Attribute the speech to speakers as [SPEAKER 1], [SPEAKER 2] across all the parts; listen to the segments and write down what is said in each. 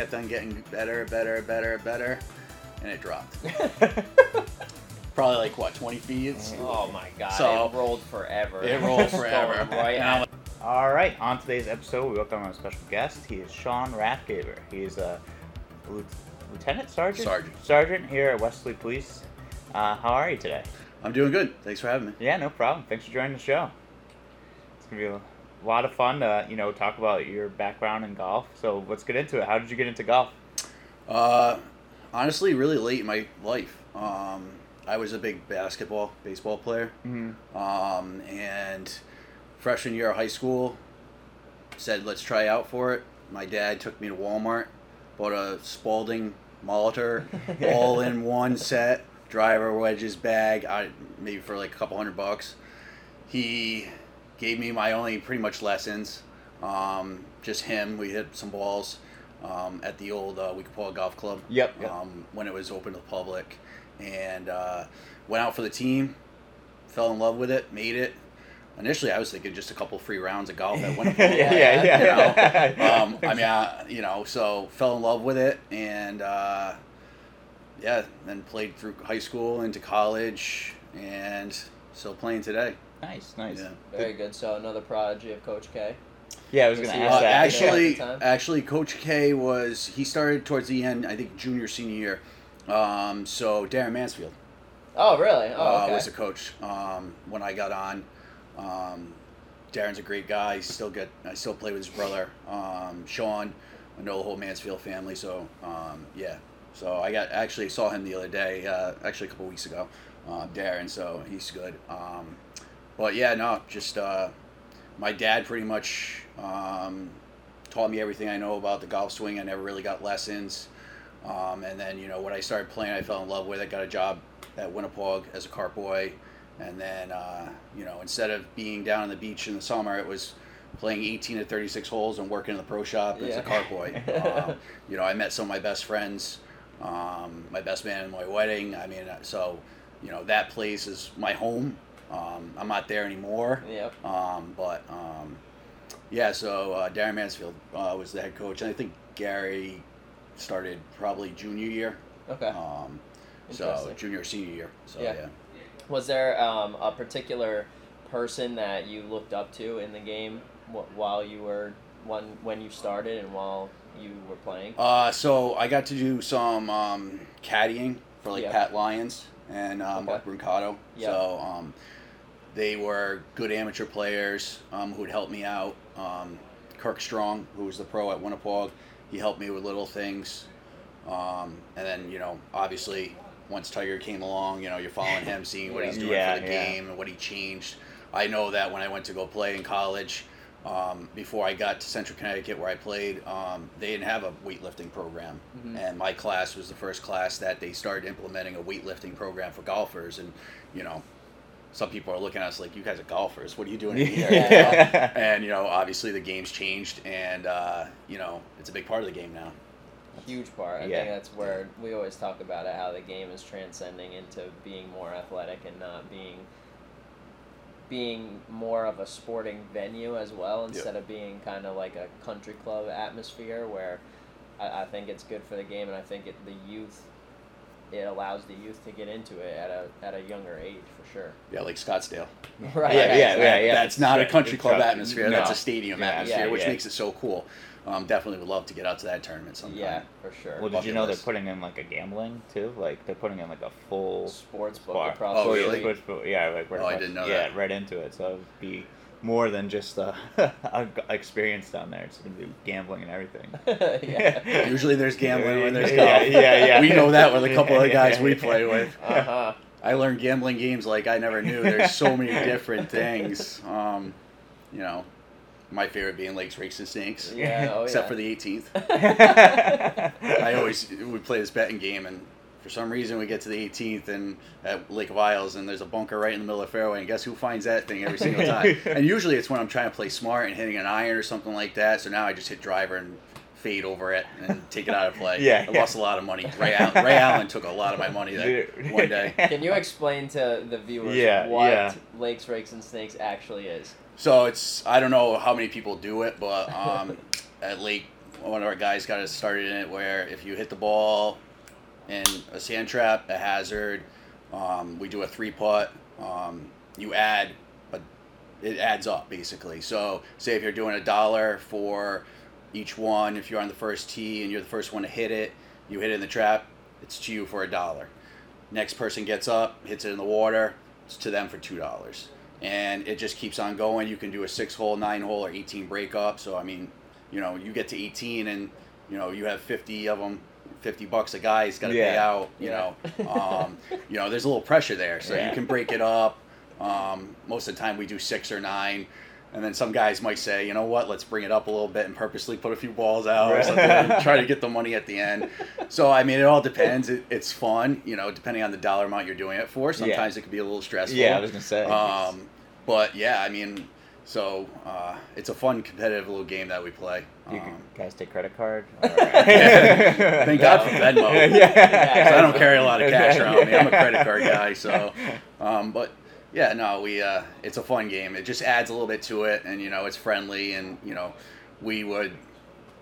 [SPEAKER 1] Kept on getting better, better, better, better, and it dropped. Probably like what, 20 feet?
[SPEAKER 2] Oh my god!
[SPEAKER 1] So-
[SPEAKER 2] it rolled forever.
[SPEAKER 1] It rolled forever.
[SPEAKER 2] going Right
[SPEAKER 1] And I'm
[SPEAKER 2] at
[SPEAKER 3] All right, on today's episode, we welcome our special guest. He is Shawn Rathgaber. He is a lieutenant sergeant
[SPEAKER 1] Sergeant.
[SPEAKER 3] sergeant here at Westerly Police. Uh, how are you today?
[SPEAKER 1] I'm doing good. Thanks for having me.
[SPEAKER 3] Yeah, no problem. Thanks for joining the show. It's gonna be a lot of fun to you know talk about your background in golf. So let's get into it. How did you get into golf?
[SPEAKER 1] Uh, honestly, really late in my life. Um, I was a big basketball, baseball player.
[SPEAKER 3] Mm-hmm.
[SPEAKER 1] Um, and freshman year of high school, said let's try out for it. My dad took me to Walmart, bought a Spalding Molitor, all in one set, driver wedges bag, I maybe for like a couple hundred bucks. He gave me my only pretty much lessons. Um, just him. We hit some balls um, at the old uh, Weekapaug Golf Club
[SPEAKER 3] Yep. yep.
[SPEAKER 1] um, when it was open to the public, and uh, went out for the team. Fell in love with it, made it. Initially, I was thinking just a couple free rounds of golf at Winnapaug.
[SPEAKER 3] yeah, yeah, yeah.
[SPEAKER 1] You know? um, I mean, I, you know, so fell in love with it, and uh, yeah, then played through high school into college, and still playing today.
[SPEAKER 3] Nice, nice.
[SPEAKER 1] Yeah.
[SPEAKER 2] Very good. So another prodigy of Coach K.
[SPEAKER 3] Yeah, I was gonna ask
[SPEAKER 1] Uh,
[SPEAKER 3] that.
[SPEAKER 1] actually,
[SPEAKER 2] at
[SPEAKER 1] actually, Coach K was he started towards the end. I think junior senior year. Um, so Darren Mansfield.
[SPEAKER 2] Oh really? Oh
[SPEAKER 1] uh,
[SPEAKER 2] okay.
[SPEAKER 1] was a coach um, when I got on. Um, Darren's a great guy. I still get I still play with his brother um, Sean. I know the whole Mansfield family, so um, yeah. So I got actually saw him the other day, uh, actually a couple weeks ago, uh, Darren. So he's good. But yeah, no, just uh, my dad pretty much um, taught me everything I know about the golf swing. I never really got lessons. Um, and then, you know, when I started playing, I fell in love with it. Got a job at Winnapaug as a cart boy. And then, uh, you know, instead of being down on the beach in the summer, it was playing 18 to 36 holes and working in the pro shop as a cart boy. um, you know, I met some of my best friends, um, my best man in my wedding. I mean, uh, so, you know, that place is my home. Um, I'm not there anymore.
[SPEAKER 2] Yep.
[SPEAKER 1] Um, but um, yeah, so uh, Darren Mansfield uh, was the head coach, and I think Gary started probably junior year.
[SPEAKER 2] Okay.
[SPEAKER 1] Um, so junior senior year. So
[SPEAKER 2] Yeah.
[SPEAKER 1] yeah.
[SPEAKER 2] Was there um, a particular person that you looked up to in the game while you were when when you started and while you were playing?
[SPEAKER 1] Uh, so I got to do some um, caddying for like
[SPEAKER 2] Yeah.
[SPEAKER 1] Pat Lyons and Mark
[SPEAKER 2] Okay.
[SPEAKER 1] Brancato.
[SPEAKER 2] Yeah.
[SPEAKER 1] So um, they were good amateur players um, who'd help me out. Um, Kirk Strong, who was the pro at Winnapaug, he helped me with little things. Um, and then, you know, obviously, once Tiger came along, you know, you're following him, seeing what he's doing
[SPEAKER 3] Yeah,
[SPEAKER 1] for the
[SPEAKER 3] yeah.
[SPEAKER 1] game and what he changed. I know that when I went to go play in college, um, before I got to Central Connecticut where I played, um, they didn't have a weightlifting program.
[SPEAKER 2] Mhm.
[SPEAKER 1] And my class was the first class that they started implementing a weightlifting program for golfers. And, you know, some people are looking at us like, you guys are golfers. What are you doing here?
[SPEAKER 3] Yeah.
[SPEAKER 1] And, you know, obviously the game's changed and, uh, you know, it's a big part of the game now.
[SPEAKER 2] Huge part. I
[SPEAKER 3] Yeah.
[SPEAKER 2] think that's where we always talk about it, how the game is transcending into being more athletic and not being being more of a sporting venue as well instead of being kind of like a country club atmosphere where I, I think it's good for the game and I think it, the youth it allows the youth to get into it at a at a younger age for sure.
[SPEAKER 1] Yeah, like Scottsdale.
[SPEAKER 2] Right.
[SPEAKER 3] Yeah, yeah,
[SPEAKER 1] That-
[SPEAKER 3] yeah.
[SPEAKER 1] That's not a country club atmosphere.
[SPEAKER 3] No.
[SPEAKER 1] That's a stadium
[SPEAKER 3] Yeah,
[SPEAKER 1] atmosphere,
[SPEAKER 2] yeah,
[SPEAKER 1] which
[SPEAKER 3] yeah.
[SPEAKER 1] makes it so cool. Um, definitely would love to get out to that tournament sometime.
[SPEAKER 2] Yeah, for sure.
[SPEAKER 3] Well, did
[SPEAKER 1] Bucket
[SPEAKER 3] you know they're putting in like a gambling too? Like they're putting in like a full
[SPEAKER 2] Sports book
[SPEAKER 3] bar.
[SPEAKER 2] across
[SPEAKER 1] Oh, really?
[SPEAKER 3] Sports book, yeah, like right
[SPEAKER 1] Oh, I didn't know
[SPEAKER 3] yeah,
[SPEAKER 1] that.
[SPEAKER 3] right into it. So it'd be more than just a, a g- experience down there. It's gonna be gambling and everything.
[SPEAKER 2] yeah.
[SPEAKER 1] Usually there's gambling when there's
[SPEAKER 3] yeah,
[SPEAKER 1] golf.
[SPEAKER 3] yeah, yeah.
[SPEAKER 1] We know that with a couple of the guys we play with.
[SPEAKER 2] Uh huh.
[SPEAKER 1] I learned gambling games like I never knew. There's so many different things. Um, you know, my favorite being Lakes, Rakes, and Snakes.
[SPEAKER 2] Yeah. Oh,
[SPEAKER 1] Except
[SPEAKER 2] yeah.
[SPEAKER 1] for the 18th. I
[SPEAKER 3] I
[SPEAKER 1] always we play this betting game, and for some reason we get to the 18th and at Lake of Isles, and there's a bunker right in the middle of the fairway, and guess who finds that thing every single time? and usually it's when I'm trying to play smart and hitting an iron or something like that. So now I just hit driver and fade over it and take it out of play.
[SPEAKER 3] Yeah,
[SPEAKER 1] I
[SPEAKER 3] yeah.
[SPEAKER 1] lost a lot of money. Ray Allen, Ray Allen took a lot of my money that
[SPEAKER 3] Dude.
[SPEAKER 1] one day.
[SPEAKER 2] Can you explain to the viewers
[SPEAKER 3] Yeah,
[SPEAKER 2] what
[SPEAKER 3] yeah.
[SPEAKER 2] Lakes, Rakes, and Snakes actually is?
[SPEAKER 1] So it's I don't know how many people do it, but um, at Lake, one of our guys got us started in it where if you hit the ball in a sand trap, a hazard, um, we do a three putt. Um, you add, a, it adds up basically. So say if you're doing a dollar for each one, if you're on the first tee and you're the first one to hit it, you hit it in the trap, it's to you for a dollar. Next person gets up, hits it in the water, it's to them for two dollars. And it just keeps on going. You can do a six hole, nine hole, or 18 breakup. So, I mean, you know, you get to 18 and, you know, you have 50 of them 50 bucks a guy he's got to pay out you
[SPEAKER 2] Yeah.
[SPEAKER 1] know um, you know there's a little pressure there so
[SPEAKER 3] Yeah.
[SPEAKER 1] you can break it up um, most of the time we do six or nine and then some guys might say you know what let's bring it up a little bit and purposely put a few balls out or something and try to get the money at the end so i mean it all depends it, it's fun you know depending on the dollar amount you're doing it for sometimes it can be a little stressful
[SPEAKER 3] Yeah, I was gonna say.
[SPEAKER 1] um, but yeah i mean so uh, it's a fun competitive little game that we play
[SPEAKER 3] you
[SPEAKER 1] um,
[SPEAKER 3] guys take credit card?
[SPEAKER 1] Thank God for Venmo.
[SPEAKER 3] yeah.
[SPEAKER 1] 'Cause I don't carry a lot of cash around me. I'm a credit card guy, so. Um, but yeah, no, we. Uh, it's a fun game. It just adds a little bit to it, and you know, it's friendly, and you know, we would,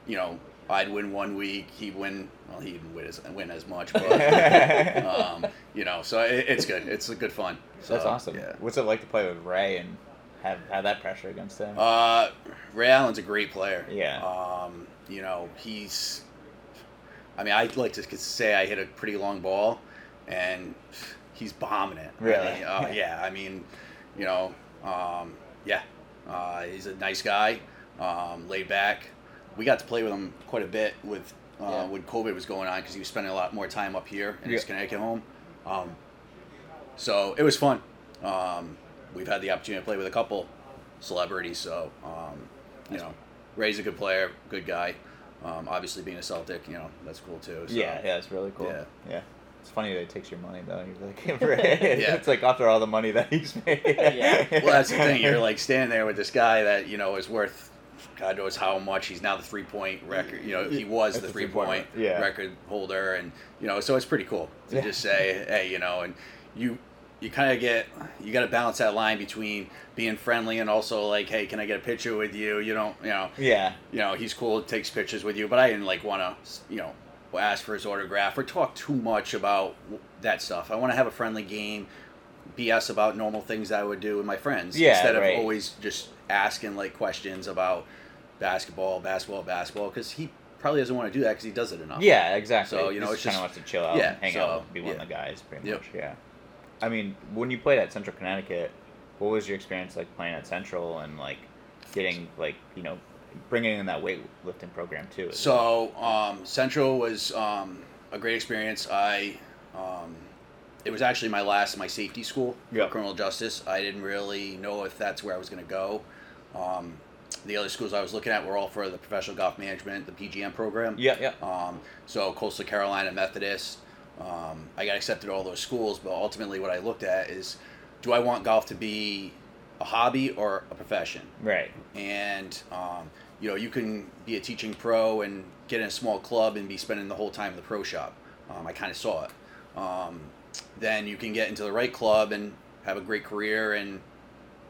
[SPEAKER 1] you know, I'd win one week, he'd win. Well, he didn't win as win as much, but um, you know, so it, it's good. It's a good fun. So,
[SPEAKER 3] That's awesome.
[SPEAKER 1] Yeah.
[SPEAKER 3] What's it like to play with Ray and have have that pressure against him?
[SPEAKER 1] Uh, Ray Allen's a great player.
[SPEAKER 3] Yeah.
[SPEAKER 1] Um, you know, he's. I mean, I'd like to say I hit a pretty long ball, and he's bombing it. I
[SPEAKER 3] Really?
[SPEAKER 1] mean, uh, yeah. I mean, you know, um, yeah. Uh, he's a nice guy, um, laid back. We got to play with him quite a bit with uh,
[SPEAKER 2] Yeah.
[SPEAKER 1] when COVID was going on because he was spending a lot more time up here in his Connecticut home. Um, so it was fun. Um, we've had the opportunity to play with a couple celebrities, so um, you know, Ray's a good player, good guy. Um, obviously, being a Celtic, you know, that's cool too. So.
[SPEAKER 3] yeah, yeah, it's really cool.
[SPEAKER 1] Yeah.
[SPEAKER 3] Yeah. It's funny that it takes your money though. You're like, Ray.
[SPEAKER 1] Yeah.
[SPEAKER 3] It's like after all the money that he's made.
[SPEAKER 2] Yeah.
[SPEAKER 1] Well, that's the thing. You're like standing there with this guy that you know is worth God knows how much. He's now the three point record. You know, he was
[SPEAKER 3] That's
[SPEAKER 1] the
[SPEAKER 3] the
[SPEAKER 1] three
[SPEAKER 3] three-point
[SPEAKER 1] point
[SPEAKER 3] yeah.
[SPEAKER 1] record holder, and you know, so it's pretty cool to
[SPEAKER 3] Yeah.
[SPEAKER 1] just say, hey, you know, and you you kind of get you got to balance that line between being friendly and also like, hey, can I get a picture with you? You don't, you know,
[SPEAKER 3] Yeah.
[SPEAKER 1] you know, he's cool, takes pictures with you, but I didn't like want to, you know, ask for his autograph or talk too much about that stuff. I want to have a friendly game, BS about normal things I would do with my friends
[SPEAKER 3] Yeah,
[SPEAKER 1] instead
[SPEAKER 3] right.
[SPEAKER 1] of always just asking like questions about basketball, basketball, basketball, because he probably doesn't want to do that because he does it enough.
[SPEAKER 3] Yeah, exactly.
[SPEAKER 1] So, you know,
[SPEAKER 3] He
[SPEAKER 1] it's
[SPEAKER 3] kind
[SPEAKER 1] just-
[SPEAKER 3] of wants to chill out
[SPEAKER 1] yeah,
[SPEAKER 3] and hang
[SPEAKER 1] so,
[SPEAKER 3] out, and be one
[SPEAKER 1] yeah.
[SPEAKER 3] of the guys, pretty
[SPEAKER 1] Yep.
[SPEAKER 3] much. Yeah. I mean, when you played at Central Connecticut, what was your experience like playing at Central and like getting like you know bringing in that weightlifting program too?
[SPEAKER 1] So um, Central was um, a great experience. I um, it was actually my last my safety school for criminal justice. I didn't really know if that's where I was going to go. Um, the other schools I was looking at were all for the professional golf management, the PGM program.
[SPEAKER 3] yeah, yeah.
[SPEAKER 1] Um, so Coastal Carolina Methodist. Um, I got accepted to all those schools, but ultimately what I looked at is, do I want golf to be a hobby or a profession?
[SPEAKER 3] Right.
[SPEAKER 1] and um, you know you can be a teaching pro and get in a small club and be spending the whole time in the pro shop. Um, I kind of saw it. Um, then you can get into the right club and have a great career and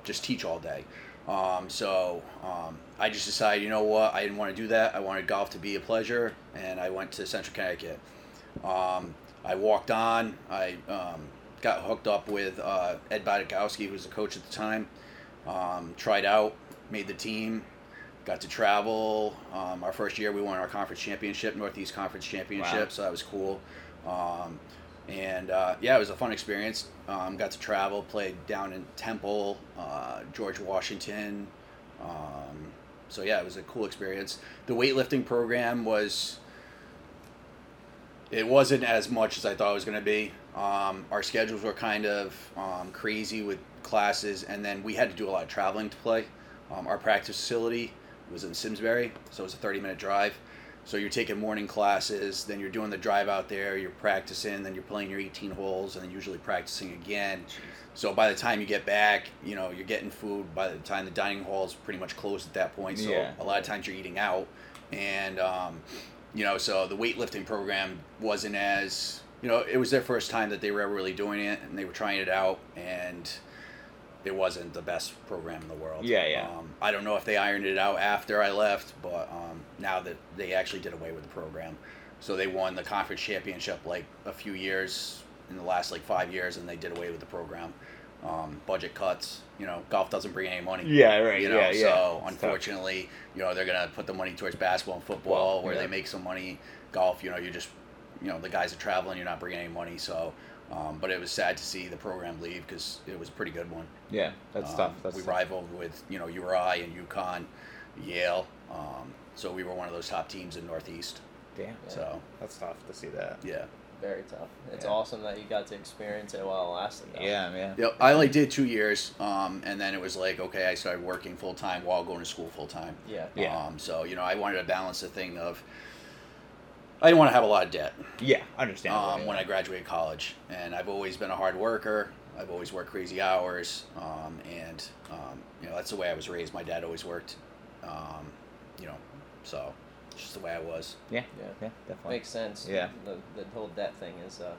[SPEAKER 1] just teach all day. Um, so um, I just decided, you know what, I didn't want to do that. I wanted golf to be a pleasure, and I went to Central Connecticut. Um, I walked on. I um, got hooked up with uh, Ed Badikowski, who was the coach at the time. Um, tried out, made the team, got to travel. Um, our first year, we won our conference championship, Northeast Conference Championship,
[SPEAKER 3] Wow.
[SPEAKER 1] so that was cool. Um, and uh, yeah, it was a fun experience. Um, got to travel, played down in Temple, uh, George Washington. Um, so yeah, it was a cool experience. The weightlifting program was. It wasn't as much as I thought it was going to be. Um, our schedules were kind of um, crazy with classes, and then we had to do a lot of traveling to play. Um, our practice facility was in Simsbury, so it was a 30 minute drive. So you're taking morning classes, then you're doing the drive out there, you're practicing, then you're playing your 18 holes, and then usually practicing again. So by the time you get back, you know, you're getting food. By the time the dining hall is pretty much closed at that point, so
[SPEAKER 3] Yeah.
[SPEAKER 1] a lot of times you're eating out, and um, you know, so the weightlifting program wasn't as you know, it was their first time that they were ever really doing it, and they were trying it out, and it wasn't the best program in the world.
[SPEAKER 3] Yeah, yeah.
[SPEAKER 1] Um, I don't know if they ironed it out after I left, but um, now that they actually did away with the program, so they won the conference championship like a few years in the last like five years, and they did away with the program. Um, budget cuts. You know, golf doesn't bring any money.
[SPEAKER 3] Yeah, right.
[SPEAKER 1] You know,
[SPEAKER 3] yeah, yeah.
[SPEAKER 1] so
[SPEAKER 3] It's tough.
[SPEAKER 1] unfortunately, you know, they're gonna put the money towards basketball and football,
[SPEAKER 3] Well,
[SPEAKER 1] where
[SPEAKER 3] yeah.
[SPEAKER 1] they make some money. Golf, you know, you're just, you know, the guys are traveling, you're not bringing any money. So, um, but it was sad to see the program leave because it was a pretty good one.
[SPEAKER 3] Yeah, that's
[SPEAKER 1] Um,
[SPEAKER 3] tough. That's
[SPEAKER 1] we
[SPEAKER 3] tough.
[SPEAKER 1] rivaled with you know URI and UConn, Yale. Um, so we were one of those top teams in Northeast.
[SPEAKER 3] Damn.
[SPEAKER 2] Yeah.
[SPEAKER 1] So
[SPEAKER 3] That's tough to see that.
[SPEAKER 1] yeah,
[SPEAKER 2] Very tough. It's
[SPEAKER 3] Yeah.
[SPEAKER 2] awesome that you got to experience it while it lasted. though.
[SPEAKER 3] Yeah, yeah.
[SPEAKER 1] yep. I only did two years, um, and then it was like okay, I started working full time while going to school full time.
[SPEAKER 2] Yeah.
[SPEAKER 3] Yeah.
[SPEAKER 1] Um, so you know, I wanted to balance the thing of. I didn't want to have a lot of debt
[SPEAKER 3] Yeah, understandable.
[SPEAKER 1] um, when I graduated college, and I've always been a hard worker. I've always worked crazy hours, um, and um, you know that's the way I was raised. My dad always worked, um, you know, so it's just the way I was.
[SPEAKER 3] yeah,
[SPEAKER 2] Yeah.
[SPEAKER 3] yeah, definitely.
[SPEAKER 2] Makes sense.
[SPEAKER 3] Yeah.
[SPEAKER 2] The, the whole debt thing is uh,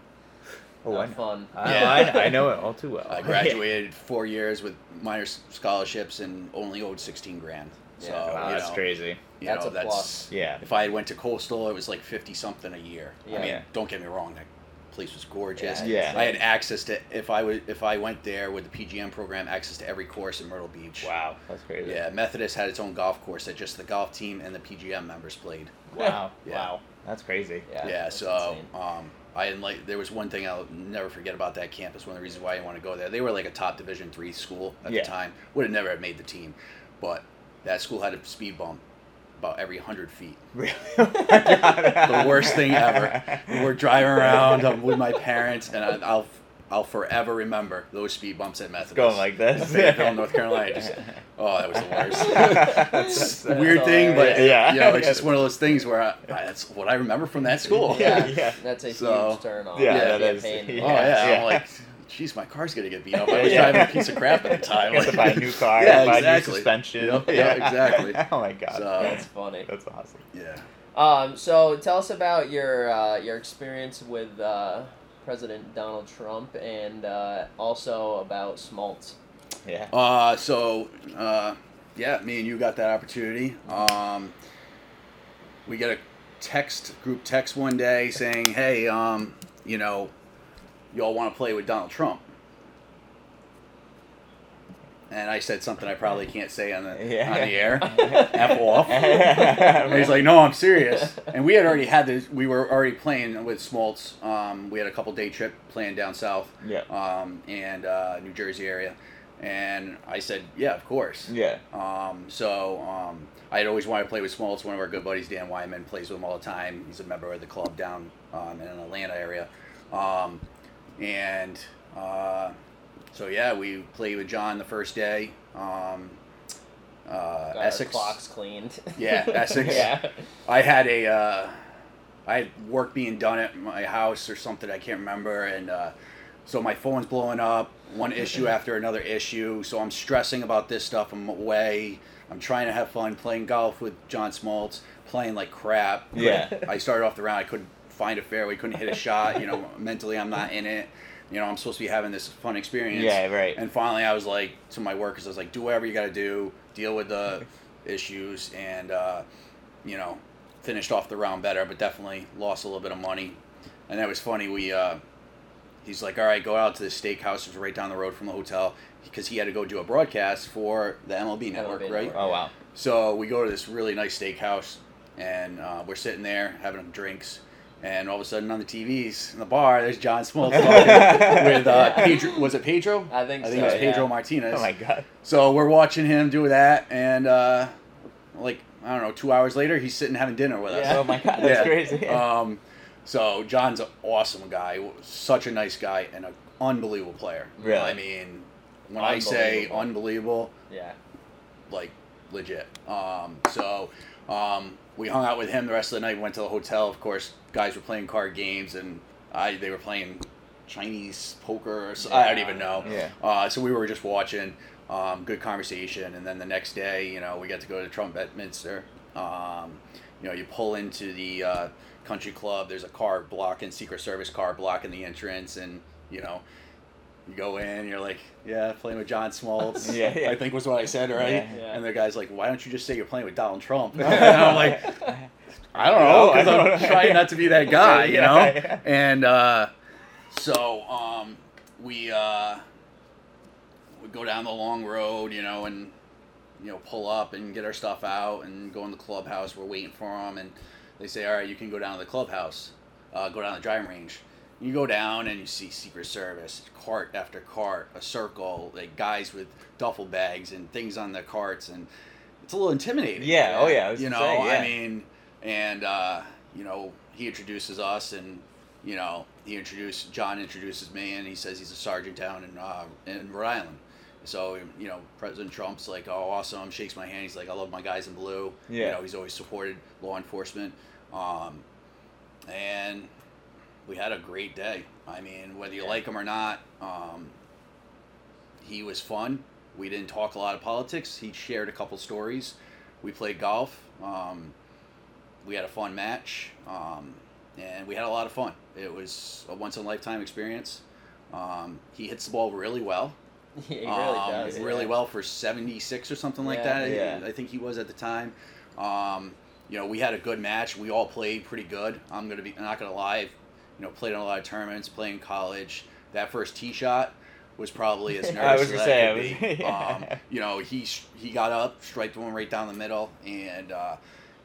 [SPEAKER 3] oh,
[SPEAKER 2] not
[SPEAKER 3] I know.
[SPEAKER 2] fun.
[SPEAKER 3] I,
[SPEAKER 1] Yeah.
[SPEAKER 3] I, I know it all too well.
[SPEAKER 1] I graduated four years with minor scholarships and only owed sixteen grand. So
[SPEAKER 2] Yeah.
[SPEAKER 3] wow,
[SPEAKER 1] you
[SPEAKER 3] that's
[SPEAKER 1] know,
[SPEAKER 3] crazy.
[SPEAKER 1] You
[SPEAKER 2] That's
[SPEAKER 1] know,
[SPEAKER 2] a
[SPEAKER 1] that's
[SPEAKER 2] plus.
[SPEAKER 3] Yeah.
[SPEAKER 1] if I had went to Coastal, it was like fifty something a year.
[SPEAKER 2] Yeah.
[SPEAKER 1] I mean,
[SPEAKER 3] Yeah.
[SPEAKER 1] don't get me wrong, that place was gorgeous.
[SPEAKER 3] Yeah.
[SPEAKER 1] I had access to if I was if I went there with the PGM program, access to every course in Myrtle Beach.
[SPEAKER 3] Wow, that's crazy.
[SPEAKER 1] Yeah, Methodist had its own golf course that just the golf team and the PGM members played.
[SPEAKER 3] Wow.
[SPEAKER 1] Yeah.
[SPEAKER 3] Wow. That's crazy.
[SPEAKER 2] Yeah.
[SPEAKER 1] Yeah,
[SPEAKER 2] that's
[SPEAKER 1] so
[SPEAKER 2] insane.
[SPEAKER 1] um, I didn't like. There was one thing I'll never forget about that campus. One of the reasons why I want to go there. They were like a top Division three school at
[SPEAKER 3] Yeah.
[SPEAKER 1] the time. Would have never have made the team, but that school had a speed bump about every hundred feet.
[SPEAKER 3] Really?
[SPEAKER 1] Oh the worst thing ever. We're driving around I'm with my parents, and I, I'll I'll forever remember those speed bumps at Methodist.
[SPEAKER 3] Going like this.
[SPEAKER 1] Fayetteville, North Carolina. Just, oh, that was the worst.
[SPEAKER 3] That's
[SPEAKER 1] a weird thing, but
[SPEAKER 3] hilarious. Yeah.
[SPEAKER 1] you know, it's just one of those things where I, I, that's what I remember from that school.
[SPEAKER 2] Yeah,
[SPEAKER 3] Yeah.
[SPEAKER 2] that's a
[SPEAKER 1] So-
[SPEAKER 2] huge turn on.
[SPEAKER 3] Yeah,
[SPEAKER 1] that
[SPEAKER 2] It'd
[SPEAKER 3] is-
[SPEAKER 2] be a pain.
[SPEAKER 1] Oh
[SPEAKER 3] Yeah,
[SPEAKER 1] yeah,
[SPEAKER 3] yeah.
[SPEAKER 1] I'm like, geez, my car's gonna get beat up. I was
[SPEAKER 3] Yeah.
[SPEAKER 1] driving a piece of crap at the time.
[SPEAKER 3] You have to buy a new car,
[SPEAKER 1] Yeah,
[SPEAKER 3] buy
[SPEAKER 1] exactly.
[SPEAKER 3] new suspension.
[SPEAKER 1] Yep, yeah, exactly.
[SPEAKER 3] oh my god.
[SPEAKER 1] So-
[SPEAKER 2] That's funny.
[SPEAKER 3] That's awesome.
[SPEAKER 1] Yeah.
[SPEAKER 2] Um, so tell us about your uh, your experience with uh, President Donald Trump and uh, also about Smoltz.
[SPEAKER 3] Yeah.
[SPEAKER 1] Uh, so uh, yeah, me and you got that opportunity. Um, we get a text group text one day saying, "Hey, um, you know, y'all want to play with Donald Trump?" And I said something I probably can't say on the
[SPEAKER 3] Yeah.
[SPEAKER 1] on the air. F off. And he's like, "No, I'm serious." And we had already had this. We were already playing with Smoltz. Um, we had a couple day trip playing down south,
[SPEAKER 3] Yeah.
[SPEAKER 1] um, and uh, New Jersey area. And I said, "Yeah, of course."
[SPEAKER 3] Yeah.
[SPEAKER 1] Um, so um, I had always wanted to play with Smoltz. One of our good buddies, Dan Wyman, plays with him all the time. He's a member of the club down um, in the Atlanta area. Um, and uh, so yeah, we played with John the first day. Um, uh,
[SPEAKER 2] Got
[SPEAKER 1] Essex.
[SPEAKER 2] clocks cleaned.
[SPEAKER 1] Yeah, Essex.
[SPEAKER 2] yeah.
[SPEAKER 1] I had a, uh, I had work being done at my house or something I can't remember, and uh, so my phone's blowing up, one issue after another issue. So I'm stressing about this stuff. I'm away. I'm trying to have fun playing golf with John Smoltz, playing like crap.
[SPEAKER 3] Yeah.
[SPEAKER 1] I started off the round. I couldn't find a fairway, couldn't hit a shot. You know, mentally I'm not in it. You know, I'm supposed to be having this fun experience.
[SPEAKER 3] Yeah, right.
[SPEAKER 1] And finally, I was like to my workers, I was like, do whatever you got to do, deal with the issues, and uh, you know, finished off the round better, but definitely lost a little bit of money. And that was funny. We uh, he's like, all right, go out to the steakhouse, which was right down the road from the hotel, because he had to go do a broadcast for the MLB network,
[SPEAKER 2] MLB
[SPEAKER 1] right?
[SPEAKER 2] network.
[SPEAKER 3] Oh wow.
[SPEAKER 1] So we go to this really nice steakhouse, and uh, we're sitting there having drinks, and all of a sudden on the TVs in the bar, there's John Smoltz with uh, Pedro. Was it Pedro?
[SPEAKER 2] I think
[SPEAKER 1] I think
[SPEAKER 2] so,
[SPEAKER 1] it was Pedro
[SPEAKER 2] yeah.
[SPEAKER 1] Martinez.
[SPEAKER 3] Oh my god.
[SPEAKER 1] So we're watching him do that, and uh, like I don't know, two hours later, he's sitting having dinner with us.
[SPEAKER 2] Yeah.
[SPEAKER 3] Oh my god. That's
[SPEAKER 1] Yeah.
[SPEAKER 3] crazy.
[SPEAKER 1] Um, so John's an awesome guy, such a nice guy, and an unbelievable player.
[SPEAKER 3] Really?
[SPEAKER 1] I mean, when I say
[SPEAKER 2] Unbelievable.
[SPEAKER 1] unbelievable,
[SPEAKER 2] Yeah.
[SPEAKER 1] like legit. Um, so um, we hung out with him the rest of the night. We Went to the hotel. Of course, guys were playing card games, and I they were playing Chinese poker. Or so, I don't even know.
[SPEAKER 3] Yeah.
[SPEAKER 1] Uh, so we were just watching. Um, good conversation, and then the next day, you know, we got to go to Trump Bedminster. Um, you know, you pull into the uh, country club. There's a car blocking Secret Service car blocking the entrance, and you know, you go in, you're like, yeah, playing with John Smoltz.
[SPEAKER 3] yeah, yeah.
[SPEAKER 1] I think was what I said, right?
[SPEAKER 3] Yeah,
[SPEAKER 2] yeah.
[SPEAKER 1] And the guy's like, why don't you just say you're playing with Donald Trump? and I'm like, I don't know,
[SPEAKER 3] No, I
[SPEAKER 1] because I'm trying not to be that guy, you know? And uh, so um, we uh, we go down the long road, you know, and you know pull up and get our stuff out and go in the clubhouse. We're waiting for them, and they say, "All right, you can go down to the clubhouse, uh, go down the driving range." You go down and you see Secret Service, cart after cart, a circle, like guys with duffel bags and things on their carts, and it's a little intimidating.
[SPEAKER 3] Yeah, oh yeah, I was
[SPEAKER 1] you know,
[SPEAKER 3] say, yeah.
[SPEAKER 1] I mean, and uh, you know, he introduces us, and you know, he introduced John introduces me, and he says he's a sergeant down in uh, in Rhode Island. So you know, President Trump's like, "Oh, awesome!" Shakes my hand. He's like, "I love my guys in blue."
[SPEAKER 3] Yeah.
[SPEAKER 1] You know, he's always supported law enforcement, um, and we had a great day. I mean, whether you like him or not, um, he was fun. We didn't talk a lot of politics. He shared a couple stories. We played golf. Um, we had a fun match, um, and we had a lot of fun. It was a once in a lifetime experience. Um, he hits the ball really well.
[SPEAKER 2] he really
[SPEAKER 1] Um,
[SPEAKER 2] does.
[SPEAKER 1] really
[SPEAKER 2] yeah.
[SPEAKER 1] well for 76 or something like
[SPEAKER 2] Yeah.
[SPEAKER 1] that.
[SPEAKER 3] Yeah.
[SPEAKER 1] I think he was at the time. Um, you know, we had a good match. We all played pretty good. I'm gonna be I'm not gonna lie. You know, played in a lot of tournaments, playing college. That first tee shot was probably as nervous I
[SPEAKER 3] was
[SPEAKER 1] as that
[SPEAKER 3] say,
[SPEAKER 1] could
[SPEAKER 3] I was-
[SPEAKER 1] be.
[SPEAKER 3] yeah.
[SPEAKER 1] Um, you know, he he got up, striked one right down the middle, and uh,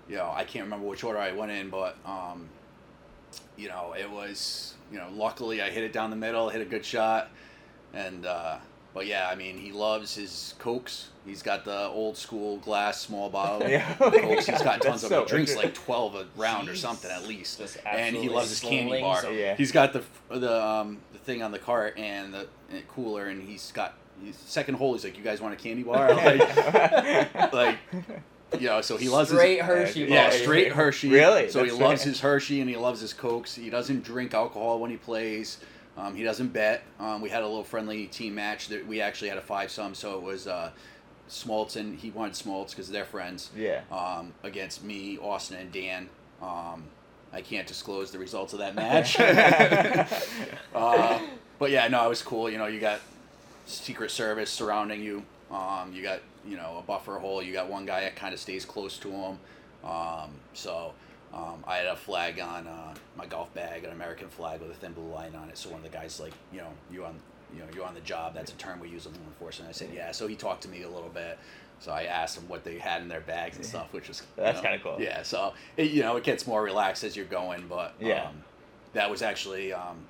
[SPEAKER 1] you know, I can't remember which order I went in, but um, you know, it was you know, luckily I hit it down the middle, hit a good shot, and uh, but yeah, I mean, he loves his cokes. He's got the old school glass small bottle
[SPEAKER 3] Yeah.
[SPEAKER 1] cokes. He's got
[SPEAKER 3] That's
[SPEAKER 1] tons of
[SPEAKER 3] so
[SPEAKER 1] them. He drinks like twelve a round or something at least. And he loves his candy
[SPEAKER 2] slings
[SPEAKER 1] bar.
[SPEAKER 2] them.
[SPEAKER 3] Yeah.
[SPEAKER 1] He's got the the um, the thing on the cart and the and cooler, and he's got he's second hole. He's like, "You guys want a candy bar?" I'm like, like, you know, so he loves his,
[SPEAKER 2] Straight Hershey
[SPEAKER 1] yeah,
[SPEAKER 2] bar.
[SPEAKER 1] straight Hershey.
[SPEAKER 3] Really?
[SPEAKER 1] So he loves
[SPEAKER 3] right.
[SPEAKER 1] his Hershey and he loves his Cokes. He doesn't drink alcohol when he plays. Um, he doesn't bet. Um, we had a little friendly team match that we actually had a five some, so it was uh, Smoltz and he wanted Smoltz because they're friends.
[SPEAKER 3] Yeah.
[SPEAKER 1] Um, against me, Austin, and Dan. Um, I can't disclose the results of that match. uh, but yeah, no, it was cool. You know, you got Secret Service surrounding you. Um, you got you know a buffer hole. You got one guy that kind of stays close to him. Um, so um, I had a flag on uh, my golf bag, an American flag with a thin blue line on it. So one of the guys like, you know, you on you know you on the job. That's a term we use in law enforcement. I said yeah. So he talked to me a little bit. So I asked him what they had in their bags and stuff, which was
[SPEAKER 3] That's kinda cool.
[SPEAKER 1] Yeah. So it, you know it gets more relaxed as you're going, but
[SPEAKER 3] Yeah.
[SPEAKER 1] um, that was actually um,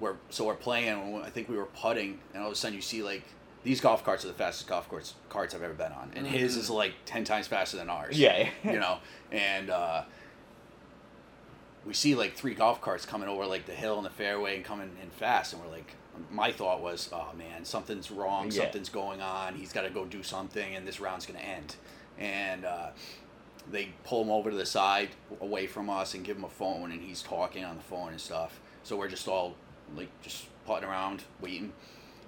[SPEAKER 1] we're so we're playing. I think we were putting, and all of a sudden you see like these golf carts are the fastest golf carts carts I've ever been on, and his is like ten times faster than ours.
[SPEAKER 3] Yeah.
[SPEAKER 1] you know, and uh, we see like three golf carts coming over like the hill and the fairway and coming in fast, and we're like, my thought was, oh man, something's wrong,
[SPEAKER 3] Yeah.
[SPEAKER 1] something's going on. He's got to go do something, and this round's gonna end. And uh, they pull him over to the side, away from us, and give him a phone, and he's talking on the phone and stuff. So we're just all like just putting around, waiting.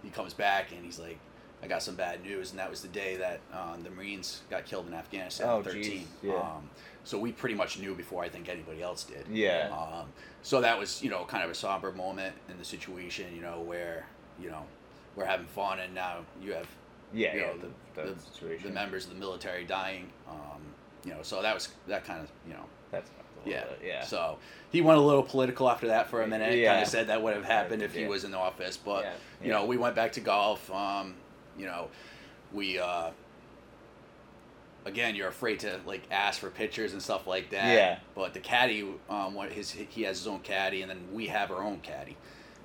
[SPEAKER 1] He comes back and he's like, I got some bad news, and that was the day that uh, the Marines got killed in Afghanistan
[SPEAKER 3] Oh,
[SPEAKER 1] in 13.
[SPEAKER 3] jeez, yeah.
[SPEAKER 1] Um, so we pretty much knew before I think anybody else did.
[SPEAKER 3] Yeah.
[SPEAKER 1] Um, so that was, you know, kind of a somber moment in the situation, you know, where, you know, we're having fun and now you have
[SPEAKER 3] Yeah.
[SPEAKER 1] you know,
[SPEAKER 3] The, the,
[SPEAKER 1] the,
[SPEAKER 3] situation.
[SPEAKER 1] the members of the military dying. Um, you know, so that was that kind of, you know,
[SPEAKER 3] That's
[SPEAKER 1] yeah.
[SPEAKER 3] bit, yeah.
[SPEAKER 1] So he went a little political after that for a minute.
[SPEAKER 3] Yeah.
[SPEAKER 1] Kind of said that would have happened if he
[SPEAKER 3] Yeah.
[SPEAKER 1] was in the office, but
[SPEAKER 2] Yeah.
[SPEAKER 1] you know, we went back to golf. Um, you know, we uh, again, you're afraid to like ask for pictures and stuff like that.
[SPEAKER 3] Yeah.
[SPEAKER 1] But the caddy, um, what his he has his own caddy, and then we have our own caddy.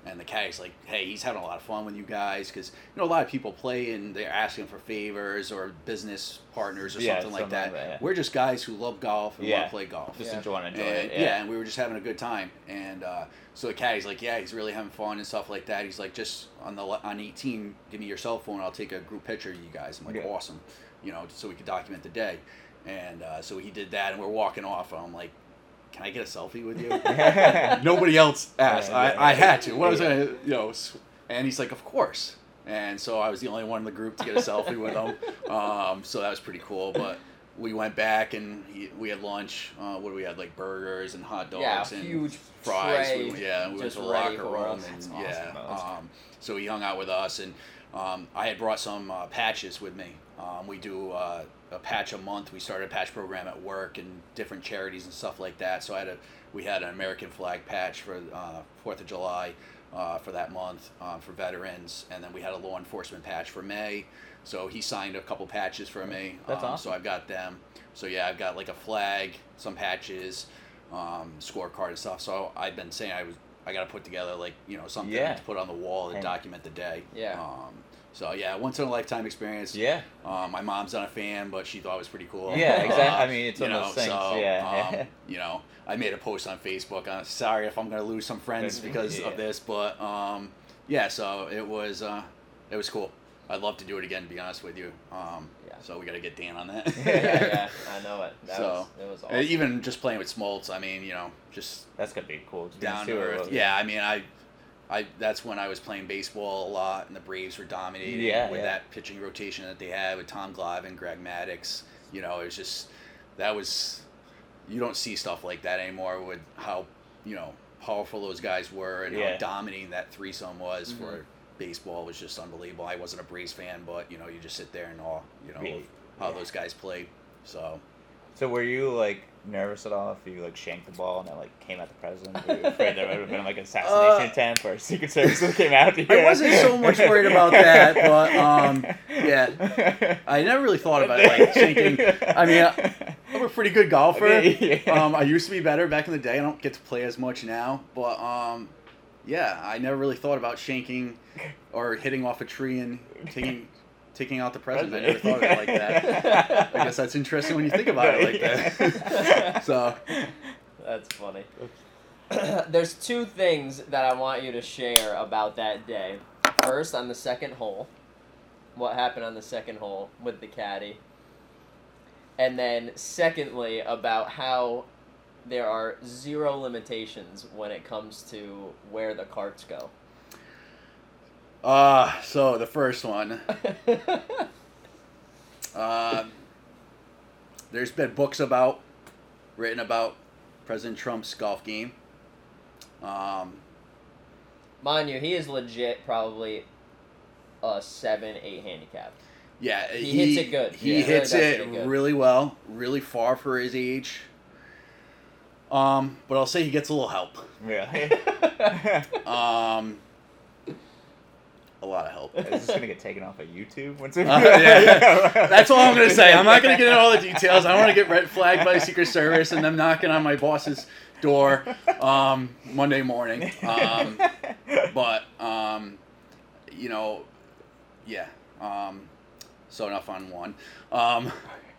[SPEAKER 1] And the caddy's like, hey, he's having a lot of fun with you guys because you know a lot of people play and they're asking for favors or business partners or
[SPEAKER 3] Yeah,
[SPEAKER 1] something, like that.
[SPEAKER 3] like that, yeah.
[SPEAKER 1] We're just guys who love golf and
[SPEAKER 3] Yeah.
[SPEAKER 1] want to play golf.
[SPEAKER 3] Just
[SPEAKER 2] Yeah.
[SPEAKER 3] enjoy, enjoy
[SPEAKER 1] And,
[SPEAKER 3] it.
[SPEAKER 1] yeah. and we were just having a good time. And uh, so the caddy's like, yeah, he's really having fun and stuff like that. He's like, just on the on 18, give me your cell phone. I'll take a group picture of you guys. I'm like,
[SPEAKER 3] Yeah.
[SPEAKER 1] awesome, you know, so we could document the day. And uh, so he did that, and we're walking off. And I'm like, can I get a selfie with you? Nobody else asked.
[SPEAKER 3] Yeah,
[SPEAKER 1] I,
[SPEAKER 3] yeah,
[SPEAKER 1] I had to. What was. I, you know? And he's like, of course. And so I was the only one in the group to get a selfie with him. Um, so that was pretty cool. But we went back and he, we had lunch. Uh, what do we had like burgers and hot dogs
[SPEAKER 2] Yeah,
[SPEAKER 1] and
[SPEAKER 2] huge
[SPEAKER 1] fries. we, yeah, we went to the locker room and
[SPEAKER 3] That's
[SPEAKER 1] yeah. Um, so he hung out with us and um, I had brought some uh, patches with me. Um, we do uh, a patch a month. We started a patch program at work and different charities and stuff like that. So I had a we had an American flag patch for uh, Fourth of July uh, for that month um, for veterans, and then we had a law enforcement patch for May. So he signed a couple patches for me.
[SPEAKER 3] That's
[SPEAKER 1] um,
[SPEAKER 3] awesome.
[SPEAKER 1] So I've got them. So yeah, I've got like a flag, some patches, um, scorecard and stuff. So I've been saying I was I got to put together like you know something
[SPEAKER 3] Yeah.
[SPEAKER 1] to put on the wall and
[SPEAKER 3] And-
[SPEAKER 1] document the day.
[SPEAKER 2] Yeah.
[SPEAKER 1] Um, so yeah, once in a lifetime experience.
[SPEAKER 3] Yeah.
[SPEAKER 1] Um, my mom's not a fan, but she thought it was pretty cool.
[SPEAKER 3] Yeah, exactly.
[SPEAKER 1] Uh,
[SPEAKER 3] I mean, it's one of
[SPEAKER 1] know,
[SPEAKER 3] those things,
[SPEAKER 1] So,
[SPEAKER 3] yeah.
[SPEAKER 1] um, you know, I made a post on Facebook. I'm sorry if I'm gonna lose some friends because
[SPEAKER 3] Yeah.
[SPEAKER 1] of this, but um, yeah. So it was uh, it was cool. I'd love to do it again. To be honest with you. Um,
[SPEAKER 2] Yeah.
[SPEAKER 1] So we got to get Dan on that.
[SPEAKER 2] yeah, yeah, I know it. That
[SPEAKER 1] So,
[SPEAKER 2] was it was
[SPEAKER 1] Uh,
[SPEAKER 2] awesome.
[SPEAKER 1] Even just playing with Smoltz, I mean, you know, just
[SPEAKER 3] That's gonna be cool.
[SPEAKER 1] down to earth. Yeah, I mean, I, I that's when I was playing baseball a lot, and the Braves were dominating
[SPEAKER 3] Yeah,
[SPEAKER 1] with
[SPEAKER 3] yeah.
[SPEAKER 1] that pitching rotation that they had with Tom Glavine, Greg Maddux. You know, it was just that was you don't see stuff like that anymore with how you know powerful those guys were and
[SPEAKER 3] Yeah.
[SPEAKER 1] how dominating that threesome was
[SPEAKER 2] Mhm.
[SPEAKER 1] for baseball was just unbelievable. I wasn't a Braves fan, but you know, you just sit there and awe, you know,
[SPEAKER 3] Yeah.
[SPEAKER 1] how those guys played. So
[SPEAKER 3] So were you like nervous at all if you like shanked the ball and it like came at the president? Were you afraid there would have been like an assassination
[SPEAKER 1] Uh,
[SPEAKER 3] attempt or Secret Service that came after you?
[SPEAKER 1] I wasn't so much worried about that, but, um, yeah. I never really thought about it like thinking. I mean, I- I'm a pretty good golfer.
[SPEAKER 3] Yeah.
[SPEAKER 1] Um, I used to be better back in the day. I don't get to play as much now, but um, yeah, I never really thought about shanking or hitting off a tree and taking taking out the president. I never thought of it like that. I guess that's interesting when you think about it like that. so
[SPEAKER 2] That's funny. There's two things that I want you to share about that day. First, on the second hole, what happened on the second hole with the caddy. And then, secondly, about how there are zero limitations when it comes to where the carts go.
[SPEAKER 1] Uh, so the first one. Um, there's been books about, written about President Trump's golf game. Um,
[SPEAKER 2] Mind you, he is legit probably a 7 8 handicap.
[SPEAKER 1] yeah,
[SPEAKER 2] He hits it good.
[SPEAKER 1] He
[SPEAKER 2] Yeah, he really
[SPEAKER 1] hits it
[SPEAKER 2] it good.
[SPEAKER 1] really well, really far for his age. Um, but I'll say he gets a little help.
[SPEAKER 3] Really?
[SPEAKER 1] Um, a lot of help.
[SPEAKER 3] Is this gonna get taken off of YouTube once?
[SPEAKER 1] Uh, yeah. That's all I'm gonna say. I'm not gonna get into all the details. I want to get red flagged by the Secret Service and them knocking on my boss's door um, Monday morning. Um, but um, you know, yeah. Um, so enough on one. Um,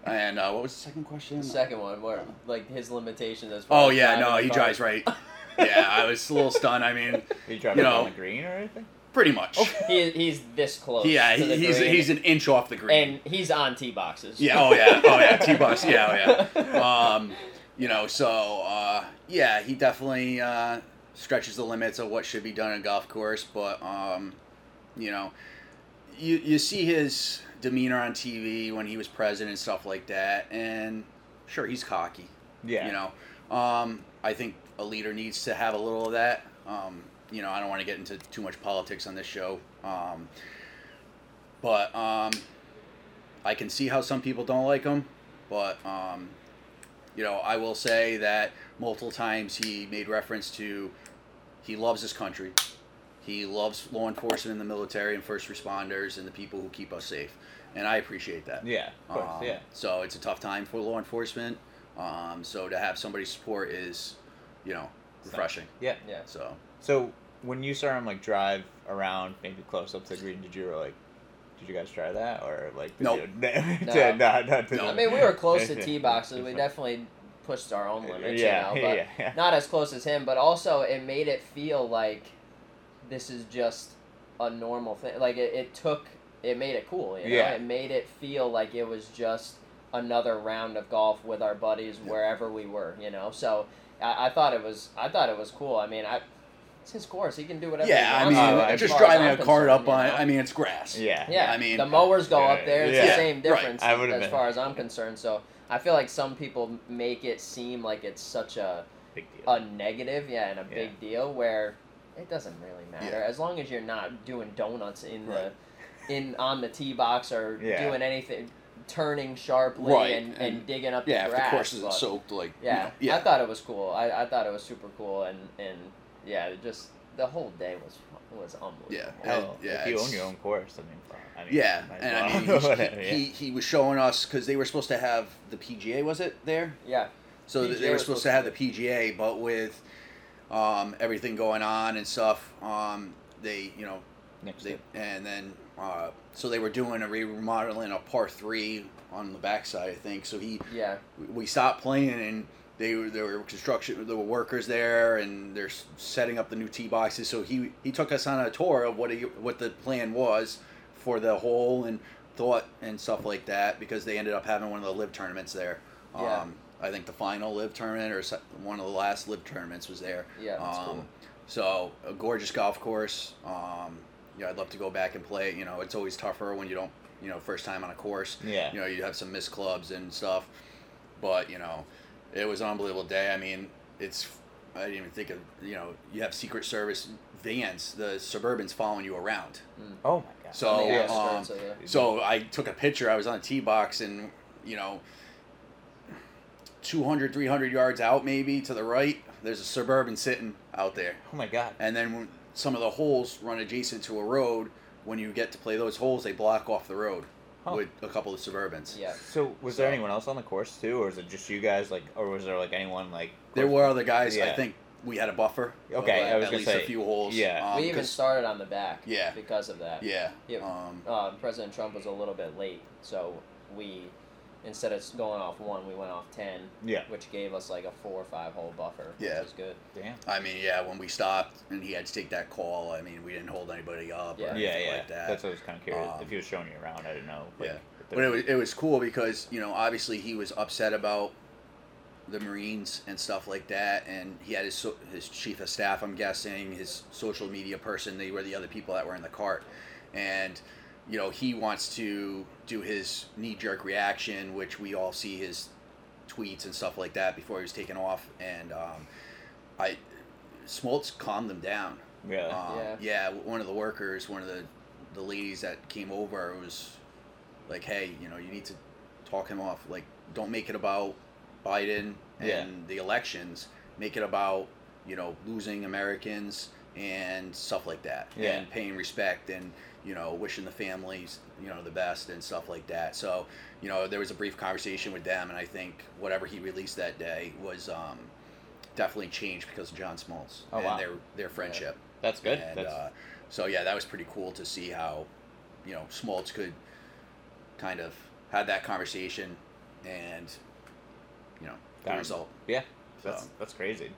[SPEAKER 1] and uh, what was the second question?
[SPEAKER 2] The second one, where like his limitations as far
[SPEAKER 1] Oh yeah, no, he
[SPEAKER 2] cart.
[SPEAKER 1] drives right. Yeah, I was a little stunned. I mean,
[SPEAKER 3] you driving
[SPEAKER 1] You know.
[SPEAKER 3] on the green or anything?
[SPEAKER 1] Pretty much.
[SPEAKER 2] He, he's this close.
[SPEAKER 1] Yeah,
[SPEAKER 2] to the
[SPEAKER 1] he, he's
[SPEAKER 2] green,
[SPEAKER 1] he's an inch off the green.
[SPEAKER 2] and he's on tee boxes.
[SPEAKER 1] Yeah. Oh yeah. Oh yeah. T bus. Yeah. Oh yeah. Um, you know. So uh, yeah, he definitely uh, stretches the limits of what should be done in a golf course. But um, you know, you you see his demeanor on TV when he was president and stuff like that, and sure he's cocky.
[SPEAKER 3] Yeah.
[SPEAKER 1] You know, um, I think a leader needs to have a little of that. Um, you know, I don't want to get into too much politics on this show. Um, but um, I can see how some people don't like him. But, um, you know, I will say that multiple times he made reference to he loves his country. He loves law enforcement and the military and first responders and the people who keep us safe. And I appreciate that.
[SPEAKER 3] Yeah. Of course.
[SPEAKER 1] Um,
[SPEAKER 3] yeah.
[SPEAKER 1] So it's a tough time for law enforcement. Um, so to have somebody's support is, you know, refreshing.
[SPEAKER 3] Yeah.
[SPEAKER 2] Yeah.
[SPEAKER 1] So
[SPEAKER 3] So when you saw him like drive around, maybe close up to the green, did you like? Did you guys try that or like? did
[SPEAKER 1] Nope.
[SPEAKER 3] You,
[SPEAKER 2] No.
[SPEAKER 3] no, no, no,
[SPEAKER 1] No.
[SPEAKER 2] I mean, we were close to tee boxes. We definitely pushed our own limits,
[SPEAKER 3] Yeah,
[SPEAKER 2] you know, but
[SPEAKER 3] yeah, yeah.
[SPEAKER 2] not as close as him. But also, it made it feel like this is just a normal thing. Like it, it took, it made it cool. You know,
[SPEAKER 3] Yeah.
[SPEAKER 2] it made it feel like it was just another round of golf with our buddies wherever we were. You know, so I, I thought it was, I thought it was cool. I mean, I. It's his course. He can do whatever.
[SPEAKER 1] yeah, I mean,
[SPEAKER 2] to,
[SPEAKER 3] uh,
[SPEAKER 1] just driving a cart up on
[SPEAKER 2] you know?
[SPEAKER 1] I mean, it's grass.
[SPEAKER 3] Yeah.
[SPEAKER 2] Yeah,
[SPEAKER 1] I mean-
[SPEAKER 2] the mowers go up there. It's
[SPEAKER 3] Yeah.
[SPEAKER 2] the same
[SPEAKER 1] Right.
[SPEAKER 2] difference
[SPEAKER 3] I would've
[SPEAKER 2] as
[SPEAKER 3] been-
[SPEAKER 2] far as I'm concerned. So I feel like some people make it seem like it's such a
[SPEAKER 3] big deal.
[SPEAKER 2] a negative, yeah, and a
[SPEAKER 3] Yeah.
[SPEAKER 2] big deal where it doesn't really matter
[SPEAKER 1] Yeah.
[SPEAKER 2] as long as you're not doing donuts in
[SPEAKER 1] Right.
[SPEAKER 2] the in on the tee box or
[SPEAKER 3] Yeah.
[SPEAKER 2] doing anything turning sharply
[SPEAKER 1] Right,
[SPEAKER 2] and, and,
[SPEAKER 1] and-
[SPEAKER 2] digging up
[SPEAKER 1] Yeah,
[SPEAKER 2] the
[SPEAKER 1] if the
[SPEAKER 2] grass.
[SPEAKER 1] course isn't
[SPEAKER 2] but-
[SPEAKER 1] soaked, like you
[SPEAKER 2] yeah,
[SPEAKER 1] know, yeah,
[SPEAKER 2] I thought it was cool. I, I thought it was super cool, and and yeah, just the whole day was was unbelievable.
[SPEAKER 1] Yeah,
[SPEAKER 3] Hell,
[SPEAKER 1] yeah,
[SPEAKER 3] if you own your own course, I mean, I mean
[SPEAKER 1] yeah, and I mean, he's-
[SPEAKER 3] Whatever,
[SPEAKER 1] he, he he was showing us because they were supposed to have the PGA, was it there?
[SPEAKER 2] yeah,
[SPEAKER 1] So
[SPEAKER 2] PGA
[SPEAKER 1] they were supposed
[SPEAKER 2] supposed
[SPEAKER 1] to
[SPEAKER 2] to
[SPEAKER 1] have the PGA, but with um, everything going on and stuff, um, they you know
[SPEAKER 3] Next
[SPEAKER 1] they and then uh, so they were doing a remodeling a par three on the backside, I think. So he
[SPEAKER 2] yeah,
[SPEAKER 1] we stopped playing and they were there were construction there were workers there and they're setting up the new tee boxes so he he took us on a tour of what he, what the plan was for the hole and thought and stuff like that because they ended up having one of the live tournaments there
[SPEAKER 2] Yeah.
[SPEAKER 1] um, I think the final live tournament or one of the last live tournaments was there
[SPEAKER 2] yeah, that's
[SPEAKER 1] um,
[SPEAKER 2] cool.
[SPEAKER 1] so a gorgeous golf course. Um, yeah, I'd love to go back and play. You know, it's always tougher when you don't, you know, first time on a course.
[SPEAKER 3] Yeah.
[SPEAKER 1] You know, you have some missed clubs and stuff, but you know, it was an unbelievable day. I mean, it's I didn't even think of you know you have Secret Service vans, the Suburbans following you around.
[SPEAKER 3] Oh my god.
[SPEAKER 1] So,
[SPEAKER 3] yeah.
[SPEAKER 1] um,
[SPEAKER 2] of the-
[SPEAKER 1] So I took a picture. I was on a tee box and you know. 200 300 yards out maybe to the right there's a suburban sitting out there
[SPEAKER 3] oh my god.
[SPEAKER 1] and then when some of the holes run adjacent to a road. When you get to play those holes, they block off the road
[SPEAKER 3] Huh.
[SPEAKER 1] with a couple of Suburbans.
[SPEAKER 2] yeah,
[SPEAKER 3] So was there anyone else on the course too, or is it just you guys? Like, or was there like anyone like?
[SPEAKER 1] There were other guys. I think we had a buffer.
[SPEAKER 3] Okay,
[SPEAKER 1] like,
[SPEAKER 3] I was
[SPEAKER 1] at
[SPEAKER 3] gonna
[SPEAKER 1] least
[SPEAKER 3] say,
[SPEAKER 1] a few holes.
[SPEAKER 3] yeah.
[SPEAKER 1] um,
[SPEAKER 2] we even started on the back.
[SPEAKER 1] Yeah.
[SPEAKER 2] because of that.
[SPEAKER 1] Yeah.
[SPEAKER 2] Yeah.
[SPEAKER 1] Um,
[SPEAKER 2] uh, President Trump was a little bit late, so we instead of going off one, we went off ten,
[SPEAKER 3] Yeah.
[SPEAKER 2] which gave us like a four or five hole buffer,
[SPEAKER 1] Yeah.
[SPEAKER 2] which is good.
[SPEAKER 3] Damn.
[SPEAKER 1] I mean, yeah. When we stopped and he had to take that call, I mean, we didn't hold anybody up
[SPEAKER 2] Yeah.
[SPEAKER 1] or
[SPEAKER 3] Yeah,
[SPEAKER 1] anything
[SPEAKER 3] yeah.
[SPEAKER 1] like that.
[SPEAKER 3] That's what I was kind of curious.
[SPEAKER 1] Um,
[SPEAKER 3] if he was showing you around, I didn't know. Like,
[SPEAKER 1] Yeah.
[SPEAKER 3] if
[SPEAKER 1] But it was, it was cool because you know obviously he was upset about the Marines and stuff like that, and he had his so, his chief of staff, I'm guessing, his social media person. They were the other people that were in the cart, and you know he wants to do his knee jerk reaction, which we all see his tweets and stuff like that before he was taken off, and um, I Smoltz calmed them down.
[SPEAKER 3] yeah.
[SPEAKER 1] Um,
[SPEAKER 2] Yeah.
[SPEAKER 1] yeah. one of the workers, one of the the ladies that came over was like, "Hey, you know, you need to talk him off. Like, don't make it about Biden and
[SPEAKER 3] Yeah.
[SPEAKER 1] the elections. Make it about you know losing Americans and stuff like that,
[SPEAKER 3] Yeah.
[SPEAKER 1] and paying respect and you know wishing the families you know the best and stuff like that. So you know there was a brief conversation with them, and I think whatever he released that day was. Um, Definitely changed because of John Smoltz
[SPEAKER 3] Oh,
[SPEAKER 1] and
[SPEAKER 3] wow.
[SPEAKER 1] their their friendship.
[SPEAKER 3] That's good.
[SPEAKER 1] And
[SPEAKER 3] That's
[SPEAKER 1] uh, so yeah, that was pretty cool to see how, you know, Smoltz could kind of had that conversation and, you know, the
[SPEAKER 3] him.
[SPEAKER 1] result.
[SPEAKER 3] yeah. That's that's crazy.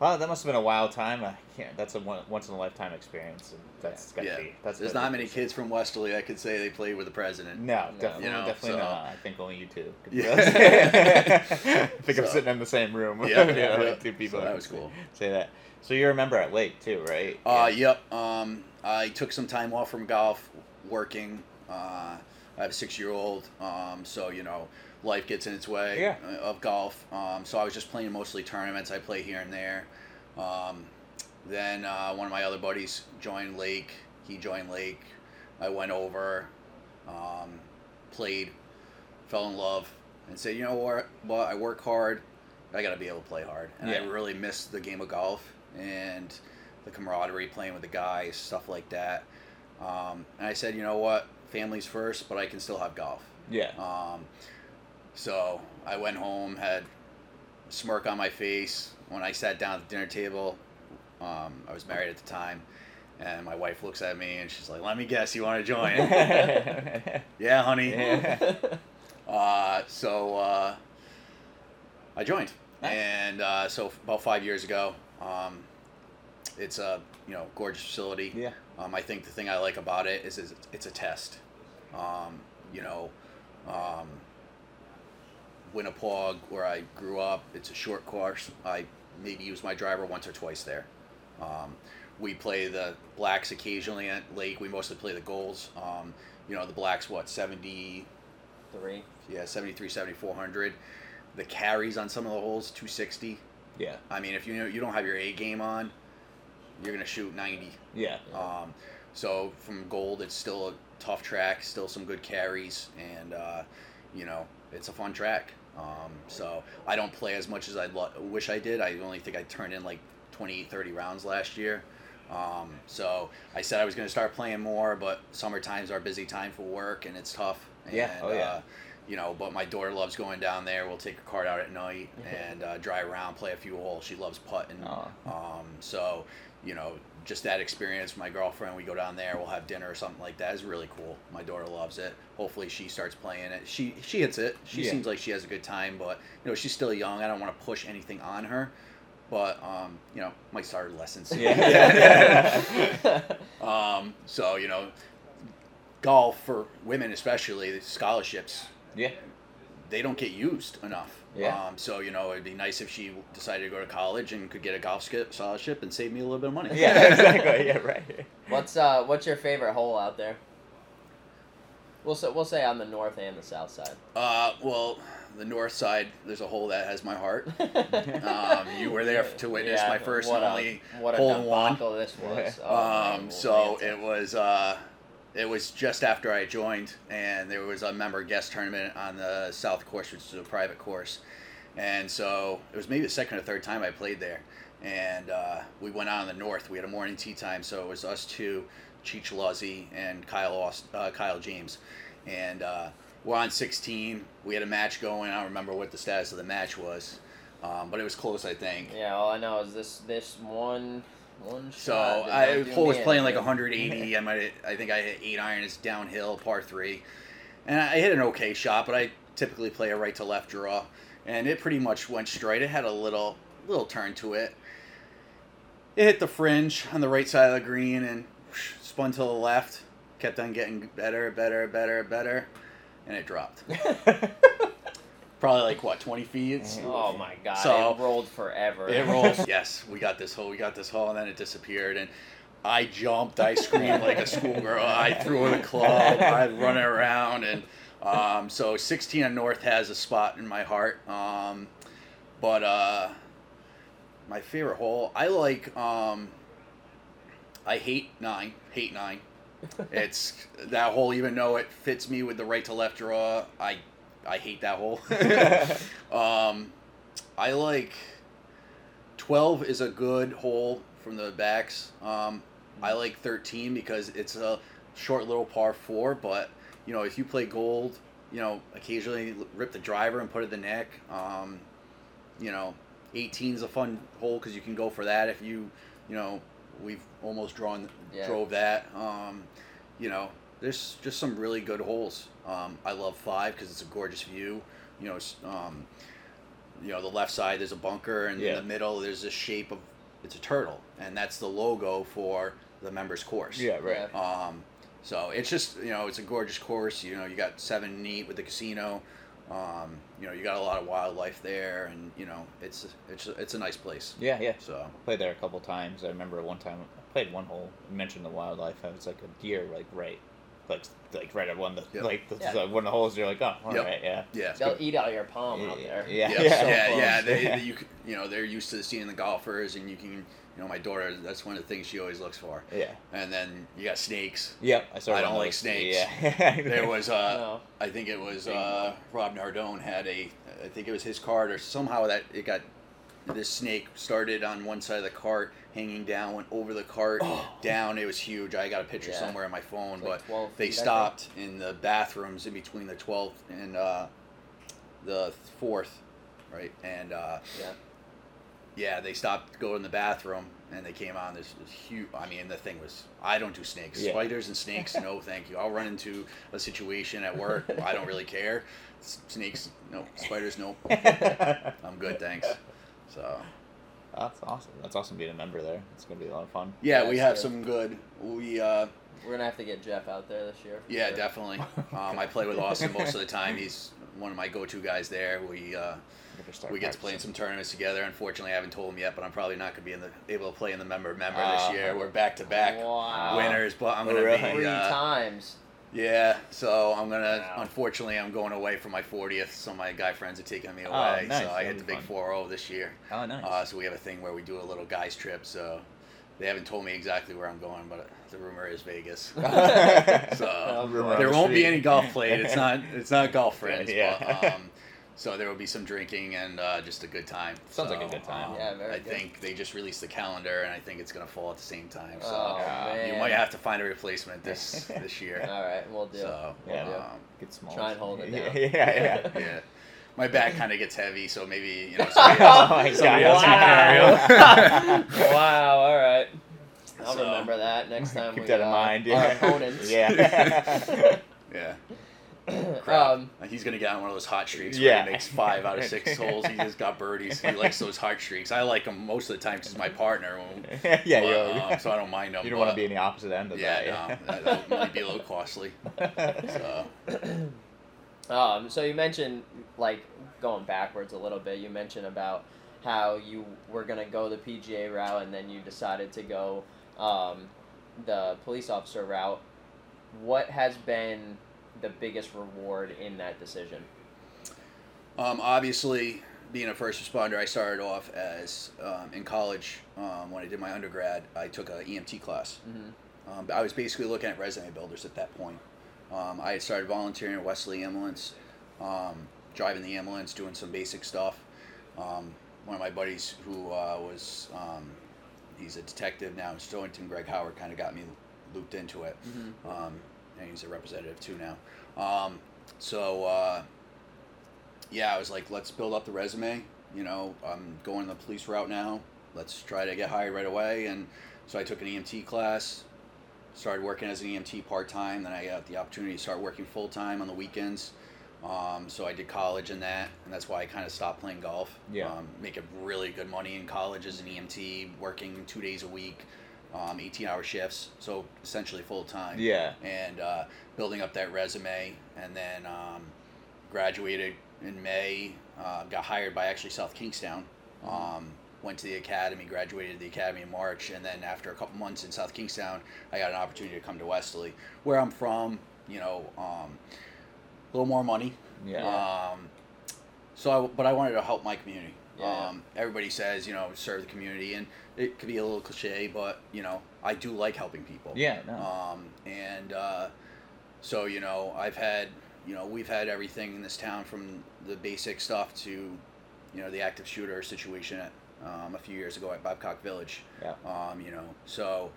[SPEAKER 3] Wow, that must have been a wild time. I can't. That's a one, once in a lifetime experience. And that's gotta
[SPEAKER 1] Yeah,
[SPEAKER 3] be. That's
[SPEAKER 1] there's not
[SPEAKER 3] be
[SPEAKER 1] many
[SPEAKER 3] crazy.
[SPEAKER 1] kids from Westerly that could say they played with the president.
[SPEAKER 3] No,
[SPEAKER 2] No.
[SPEAKER 3] definitely,
[SPEAKER 1] You know,
[SPEAKER 3] definitely
[SPEAKER 1] so-
[SPEAKER 3] not. I think only you two.
[SPEAKER 1] Yeah.
[SPEAKER 3] I think I'm sitting in the same room.
[SPEAKER 1] Yeah,
[SPEAKER 3] You know,
[SPEAKER 1] yeah.
[SPEAKER 3] like two people.
[SPEAKER 1] So that
[SPEAKER 3] that
[SPEAKER 1] was cool.
[SPEAKER 3] Say that. So you're a member at Lake too, right?
[SPEAKER 1] Uh, yep. Um, I took some time off from golf, working. Uh, I have a six-year-old, um, so you know, life gets in its way
[SPEAKER 3] Yeah.
[SPEAKER 1] of golf. Um, so I was just playing mostly tournaments. I play here and there. Um, then uh, one of my other buddies joined Lake. He joined Lake. I went over, um, played, fell in love, and said, you know what? Well, I work hard. I got to be able to play hard, and I really missed the game of golf and the camaraderie, playing with the guys, stuff like that. Um, and I said, you know what? Family's first, but I can still have golf.
[SPEAKER 3] Yeah.
[SPEAKER 1] So I went home, had a smirk on my face when I sat down at the dinner table. Um, I was married at the time, and my wife looks at me and she's like, "Let me guess, you want to join?" yeah, honey.
[SPEAKER 3] Yeah.
[SPEAKER 1] Uh, so uh, I joined,
[SPEAKER 3] Nice.
[SPEAKER 1] and uh, so about five years ago, um, it's a you know gorgeous facility.
[SPEAKER 3] yeah.
[SPEAKER 1] Um, I think the thing I like about it is, is it's a test. Um, you know, um, Winnapaug, where I grew up, it's a short course. I maybe use my driver once or twice there. Um, we play the blacks occasionally at Lake. We mostly play the goals. Um, you know, the blacks what seventy
[SPEAKER 2] three.
[SPEAKER 1] Yeah, 73, 7400. The carries on some of the holes, 260.
[SPEAKER 3] Yeah.
[SPEAKER 1] I mean, if you know you don't have your A game on, you're gonna shoot 90.
[SPEAKER 3] Yeah.
[SPEAKER 1] Um, so from gold, it's still a tough track, still some good carries, and uh, you know it's a fun track. Um, so I don't play as much as I lo- wish I did. I only think I turned in like 20, 30 rounds last year. Um, so I said I was going to start playing more, but summertime's our busy time for work, and it's tough. And,
[SPEAKER 3] Yeah. Oh, yeah.
[SPEAKER 1] Uh, you know, but my daughter loves going down there. We'll take a cart out at night and uh, drive around, play a few holes. She loves putting.
[SPEAKER 3] Aw.
[SPEAKER 1] Um, so, you know, just that experience with my girlfriend, we go down there, we'll have dinner or something like that is really cool. My daughter loves it. Hopefully she starts playing it. She she hits it. She
[SPEAKER 3] Yeah.
[SPEAKER 1] seems like she has a good time, but you know, she's still young. I don't want to push anything on her. But um, you know, might start lessons.
[SPEAKER 3] Yeah.
[SPEAKER 1] um, so, you know, golf for women especially, the scholarships
[SPEAKER 3] yeah.
[SPEAKER 1] They don't get used enough.
[SPEAKER 3] Yeah.
[SPEAKER 1] Um, so you know, it'd be nice if she decided to go to college and could get a golf scholarship and save me a little bit of money.
[SPEAKER 3] Yeah. Exactly. Yeah. Right.
[SPEAKER 2] What's uh what's your favorite hole out there? We'll say, we'll say on the north and the south side.
[SPEAKER 1] Uh, well, the north side, there's a hole that has my heart. Um, you were there to witness
[SPEAKER 2] Yeah,
[SPEAKER 1] my first
[SPEAKER 2] what
[SPEAKER 1] and
[SPEAKER 2] a-
[SPEAKER 1] only
[SPEAKER 2] what a
[SPEAKER 1] hole in one.
[SPEAKER 2] debacle this was. Oh,
[SPEAKER 1] Um, so it was uh, it was just after I joined, and there was a member guest tournament on the South Course, which is a private course, and so it was maybe the second or third time I played there, and uh, we went out on the north. We had a morning tee time, so it was us two, Cheech Luzzy and Kyle Aust- uh, Kyle James, and uh, we're on 16. We had a match going. I don't remember what the status of the match was, um, but it was close, I think.
[SPEAKER 2] Yeah, all I know is this this one one
[SPEAKER 1] So
[SPEAKER 2] shot. did
[SPEAKER 1] I
[SPEAKER 2] not do
[SPEAKER 1] Cole was
[SPEAKER 2] me
[SPEAKER 1] playing like 180. I might I think I hit eight iron. It's downhill, par three, and I hit an okay shot, but I typically play a right to left draw, and it pretty much went straight. It had a little little turn to it. It hit the fringe on the right side of the green and spun to the left. Kept on getting better, better, better, better, and it dropped. Probably like what 20 feet.
[SPEAKER 2] Oh my god!
[SPEAKER 1] So-
[SPEAKER 2] it rolled forever.
[SPEAKER 1] it rolls. yes, we got this hole. We got this hole, and then it disappeared. And I jumped. I screamed like a schoolgirl. I threw in a club. I running around, and um, so 16 on North has a spot in my heart. Um, but uh, my favorite hole, I like. Um, I hate nine. Hate nine. It's that hole, even though it fits me with the right to left draw. I I hate that hole. um, I like twelve is a good hole from the backs. Um, I like thirteen because it's a short little par four, but you know if you play gold, you know occasionally rip the driver and put it in the neck. Um, you know, 18 is a fun hole because you can go for that if you, you know, we've almost drawn
[SPEAKER 2] Yeah.
[SPEAKER 1] drove that. Um, you know, there's just some really good holes. Um, I love five because it's a gorgeous view. You know, um, you know the left side there's a bunker, and
[SPEAKER 3] Yeah.
[SPEAKER 1] in the middle there's this shape of it's a turtle, and that's the logo for the members course.
[SPEAKER 3] yeah. Right.
[SPEAKER 1] Um, so it's just you know it's a gorgeous course. You know you got seven neat with the casino. Um, you know you got a lot of wildlife there, and you know it's it's it's a nice place.
[SPEAKER 3] Yeah. Yeah.
[SPEAKER 1] So I
[SPEAKER 3] Played there a couple times. I remember one time I played one hole. You mentioned the wildlife. I was like a deer, like right, like like right at one of the
[SPEAKER 1] Yep.
[SPEAKER 3] like the,
[SPEAKER 2] Yeah.
[SPEAKER 3] like one of the holes. You're like, oh, all right,
[SPEAKER 1] Yep.
[SPEAKER 3] yeah.
[SPEAKER 1] yeah.
[SPEAKER 2] They'll eat out your palm out there.
[SPEAKER 3] Yeah.
[SPEAKER 1] Yeah,
[SPEAKER 3] Yeah.
[SPEAKER 1] yeah,
[SPEAKER 2] So
[SPEAKER 1] yeah.
[SPEAKER 2] close.
[SPEAKER 1] They,
[SPEAKER 3] Yeah.
[SPEAKER 1] you you know they're used to seeing the golfers, and you can you know my daughter. That's one of the things she always looks for.
[SPEAKER 3] Yeah.
[SPEAKER 1] And then you got snakes.
[SPEAKER 3] Yep. I saw.
[SPEAKER 1] I don't like snakes.
[SPEAKER 3] Yeah.
[SPEAKER 1] There was uh,
[SPEAKER 2] No.
[SPEAKER 1] I think it was uh, Rob Nardone had a, I think it was his cart or somehow that it got, this snake started on one side of the cart, hanging down, went over the cart, down. It was huge. I got a picture
[SPEAKER 2] Yeah.
[SPEAKER 1] somewhere on my phone,
[SPEAKER 2] like
[SPEAKER 1] but they stopped in the bathrooms in between the 12th and uh, the fourth, right? And uh,
[SPEAKER 2] Yeah.
[SPEAKER 1] yeah, they stopped to go in the bathroom and they came on. This was huge. I mean, the thing was. I don't do snakes,
[SPEAKER 3] Yeah.
[SPEAKER 1] spiders and snakes. No, thank you. I'll run into a situation at work. I don't really care. Snakes, no. Spiders, no. I'm good, thanks. So
[SPEAKER 3] That's awesome. That's awesome being a member there. It's gonna be a lot of fun.
[SPEAKER 1] yeah,
[SPEAKER 2] Yeah,
[SPEAKER 1] we have
[SPEAKER 2] good.
[SPEAKER 1] some good. We uh,
[SPEAKER 2] We're gonna have to get Jeff out there this year.
[SPEAKER 1] yeah,
[SPEAKER 2] sure.
[SPEAKER 1] definitely. Um, I play with Austin most of the time. He's one of my go-to guys there. We uh,
[SPEAKER 3] start
[SPEAKER 1] we get to play in some tournaments together. Unfortunately, I haven't told him yet, but I'm probably not going to be in the able to play in the member member
[SPEAKER 3] Ah.
[SPEAKER 1] this year. We're back to back winners, but I'm going to
[SPEAKER 3] really?
[SPEAKER 1] be
[SPEAKER 2] Three
[SPEAKER 1] uh,
[SPEAKER 2] times.
[SPEAKER 1] Yeah, so I'm gonna. Wow. Unfortunately, I'm going away for my 40th. So my guy friends are taking me oh, away. Oh, nice. So I hit the big 4-0 this year.
[SPEAKER 3] Oh, nice.
[SPEAKER 1] Uh, so we have a thing where we do a little guys trip. So they haven't told me exactly where I'm going, but the rumor is Vegas. so there won't be any golf played. It's not. It's not golf friends. Yeah. But, um, so there will be some drinking and uh, just a good time.
[SPEAKER 3] Sounds
[SPEAKER 1] so,
[SPEAKER 3] like a good time.
[SPEAKER 2] Um, yeah, very
[SPEAKER 1] I
[SPEAKER 2] good.
[SPEAKER 1] think they just released the calendar, and I think it's gonna fall at the same time. So oh, you might have to find a replacement this this year.
[SPEAKER 2] All right, we'll do.
[SPEAKER 1] So
[SPEAKER 2] yeah,
[SPEAKER 1] we'll
[SPEAKER 2] um, get small. Try and hold it
[SPEAKER 3] down. yeah, yeah.
[SPEAKER 1] yeah. My back kind of gets heavy, so maybe you know somebody else,
[SPEAKER 2] oh
[SPEAKER 1] somebody
[SPEAKER 2] else wow. can wow. All right. I'll so, remember that next time.
[SPEAKER 3] Keep
[SPEAKER 2] we,
[SPEAKER 3] that in
[SPEAKER 2] uh,
[SPEAKER 3] mind. Yeah.
[SPEAKER 2] Our opponents.
[SPEAKER 1] yeah. yeah.
[SPEAKER 2] um,
[SPEAKER 1] he's gonna get on one of those hot streaks where yeah. he makes five out of six holes. He just got birdies. He likes those hot streaks. I like them most of the time because my partner.
[SPEAKER 3] yeah, yeah.
[SPEAKER 1] Um, so I don't mind them.
[SPEAKER 3] You don't want to be in the opposite end of
[SPEAKER 1] yeah,
[SPEAKER 3] that.
[SPEAKER 1] Yeah, no, that, might be a little costly. So.
[SPEAKER 2] Um, so you mentioned like going backwards a little bit. You mentioned about how you were gonna go the PGA route and then you decided to go um, the police officer route. What has been the biggest reward in that decision?
[SPEAKER 1] Um, obviously, being a first responder, I started off as um, in college um, when I did my undergrad. I took an EMT class. Mm-hmm. Um, I was basically looking at resume builders at that point. Um, I had started volunteering at Westerly Ambulance, um, driving the ambulance, doing some basic stuff. one of my buddies who uh, was he's a detective now in Stonington, Greg Howard, kind of got me looped into it. Mm-hmm and he's a representative too now. Um, so uh, yeah, I was like, let's build up the resume. You know, I'm going the police route now. Let's try to get hired right away. And so I took an EMT class, started working as an EMT part time. Then I got the opportunity to start working full time on the weekends. Um, so I did college in that, and that's why I kind of stopped playing golf.
[SPEAKER 3] Yeah.
[SPEAKER 1] Um, making really good money in college as an EMT, working two days a week um, 18 hour shifts, so essentially full time.
[SPEAKER 3] Yeah.
[SPEAKER 1] And uh, building up that resume, and then um, graduated in May. Uh, got hired by actually South Kingstown. Um, went to the academy, graduated the academy in March, and then after a couple months in South Kingstown, I got an opportunity to come to Westerly, where I'm from. You know, um, a little more money.
[SPEAKER 3] Yeah.
[SPEAKER 1] Um, so, I, but I wanted to help my community. Yeah. Um, everybody says, you know, serve the community, and it could be a little cliche, but you know, I do like helping people.
[SPEAKER 3] Yeah. No.
[SPEAKER 1] Um, and uh, so you know, I've had, you know, we've had everything in this town from the basic stuff to, you know, the active shooter situation at, um, a few years ago at Babcock Village.
[SPEAKER 3] Yeah.
[SPEAKER 1] Um, you know, so.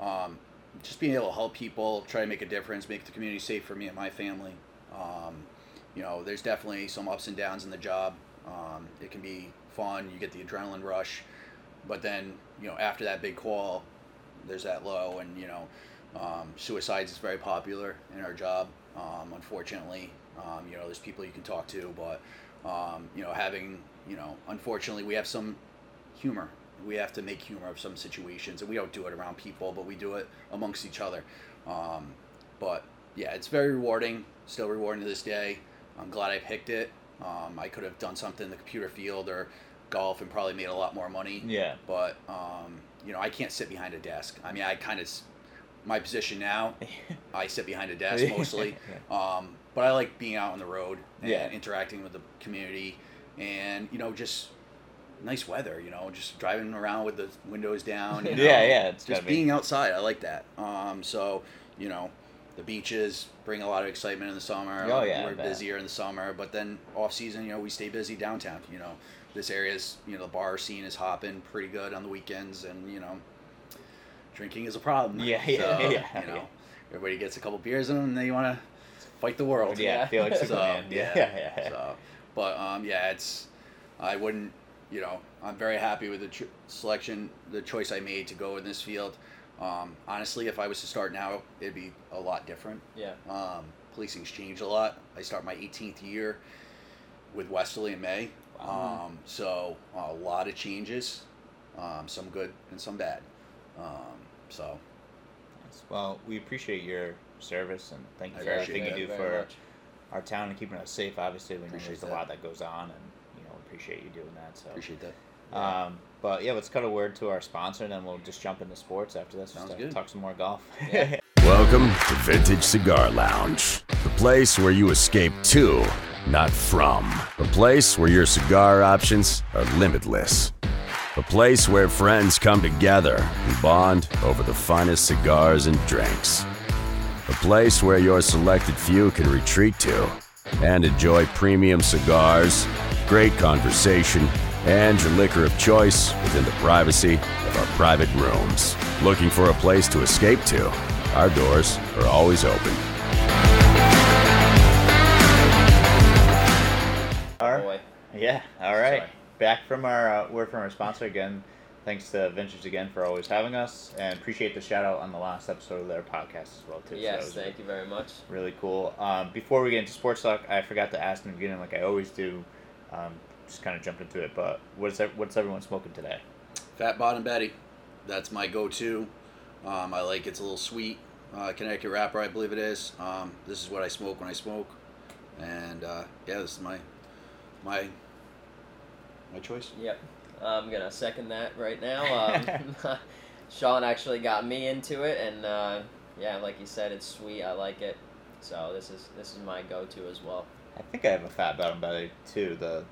[SPEAKER 1] Um, just being able to help people, try to make a difference, make the community safe for me and my family. Um, you know, there's definitely some ups and downs in the job. Um, it can be fun. You get the adrenaline rush, but then you know after that big call, there's that low, and you know um, suicides is very popular in our job. Um, unfortunately, um, you know there's people you can talk to, but um, you know having you know unfortunately we have some humor. We have to make humor of some situations, and we don't do it around people, but we do it amongst each other. Um, but yeah, it's very rewarding. Still rewarding to this day. I'm glad I picked it. Um, I could have done something in the computer field or golf and probably made a lot more money.
[SPEAKER 3] Yeah.
[SPEAKER 1] But um, you know, I can't sit behind a desk. I mean, I kind of my position now. I sit behind a desk mostly. yeah. um, but I like being out on the road and yeah. interacting with the community, and you know, just nice weather. You know, just driving around with the windows down. You know,
[SPEAKER 3] yeah, yeah. It's
[SPEAKER 1] just being be. outside. I like that. Um, so you know, the beaches bring a lot of excitement in the summer.
[SPEAKER 3] Oh yeah,
[SPEAKER 1] we're busier in the summer, but then off season, you know, we stay busy downtown. You know, this area's you know the bar scene is hopping pretty good on the weekends, and you know, drinking is a problem.
[SPEAKER 3] Yeah, yeah, so,
[SPEAKER 1] yeah. You know, yeah. everybody gets a couple beers in them, and they want to fight the world.
[SPEAKER 3] Yeah, feel like
[SPEAKER 1] so, yeah, yeah, yeah. So, but um, yeah, it's I wouldn't. You know, I'm very happy with the tr- selection, the choice I made to go in this field. Um, honestly, if I was to start now, it'd be a lot different.
[SPEAKER 2] Yeah.
[SPEAKER 1] Um, policing's changed a lot. I start my 18th year with Westerly in May. Um, so a lot of changes, um, some good and some bad. Um, so.
[SPEAKER 3] Well, we appreciate your service and thank you I for everything you do for much. our town and keeping us safe. Obviously, we know there's that. a lot that goes on, and you know appreciate you doing that. So
[SPEAKER 1] appreciate that.
[SPEAKER 3] Yeah. Um, but yeah, let's cut a word to our sponsor, and then we'll just jump into sports after this.
[SPEAKER 1] Sounds good.
[SPEAKER 3] Talk some more golf.
[SPEAKER 1] Yeah.
[SPEAKER 4] Welcome to Vintage Cigar Lounge, the place where you escape to, not from. A place where your cigar options are limitless. A place where friends come together and bond over the finest cigars and drinks. A place where your selected few can retreat to and enjoy premium cigars, great conversation, and your liquor of choice within the privacy of our private rooms. Looking for a place to escape to? Our doors are always open.
[SPEAKER 3] Yeah, all right.
[SPEAKER 2] Sorry.
[SPEAKER 3] Back from our uh, word from our sponsor again. Thanks to Vintage again for always having us, and appreciate the shout out on the last episode of their podcast as well too. So
[SPEAKER 2] Yes,
[SPEAKER 3] was
[SPEAKER 2] thank you very much.
[SPEAKER 3] really cool. Um, before we get into sports talk, I forgot to ask in the beginning, like I always do. Um, just kind of jumped into it. But what's what's everyone smoking today?
[SPEAKER 1] Fat Bottom Betty. That's my go-to. Um, I like it's a little sweet. Uh, Connecticut wrapper, I believe it is. Um, this is what I smoke when I smoke, and uh, yeah, this is my my my choice.
[SPEAKER 2] Yep. I'm gonna second that right now. Um, Sean actually got me into it, and uh, yeah, like you said, it's sweet. I like it. So this is this is my go-to as well.
[SPEAKER 3] I think I have a fat bottom belly too. The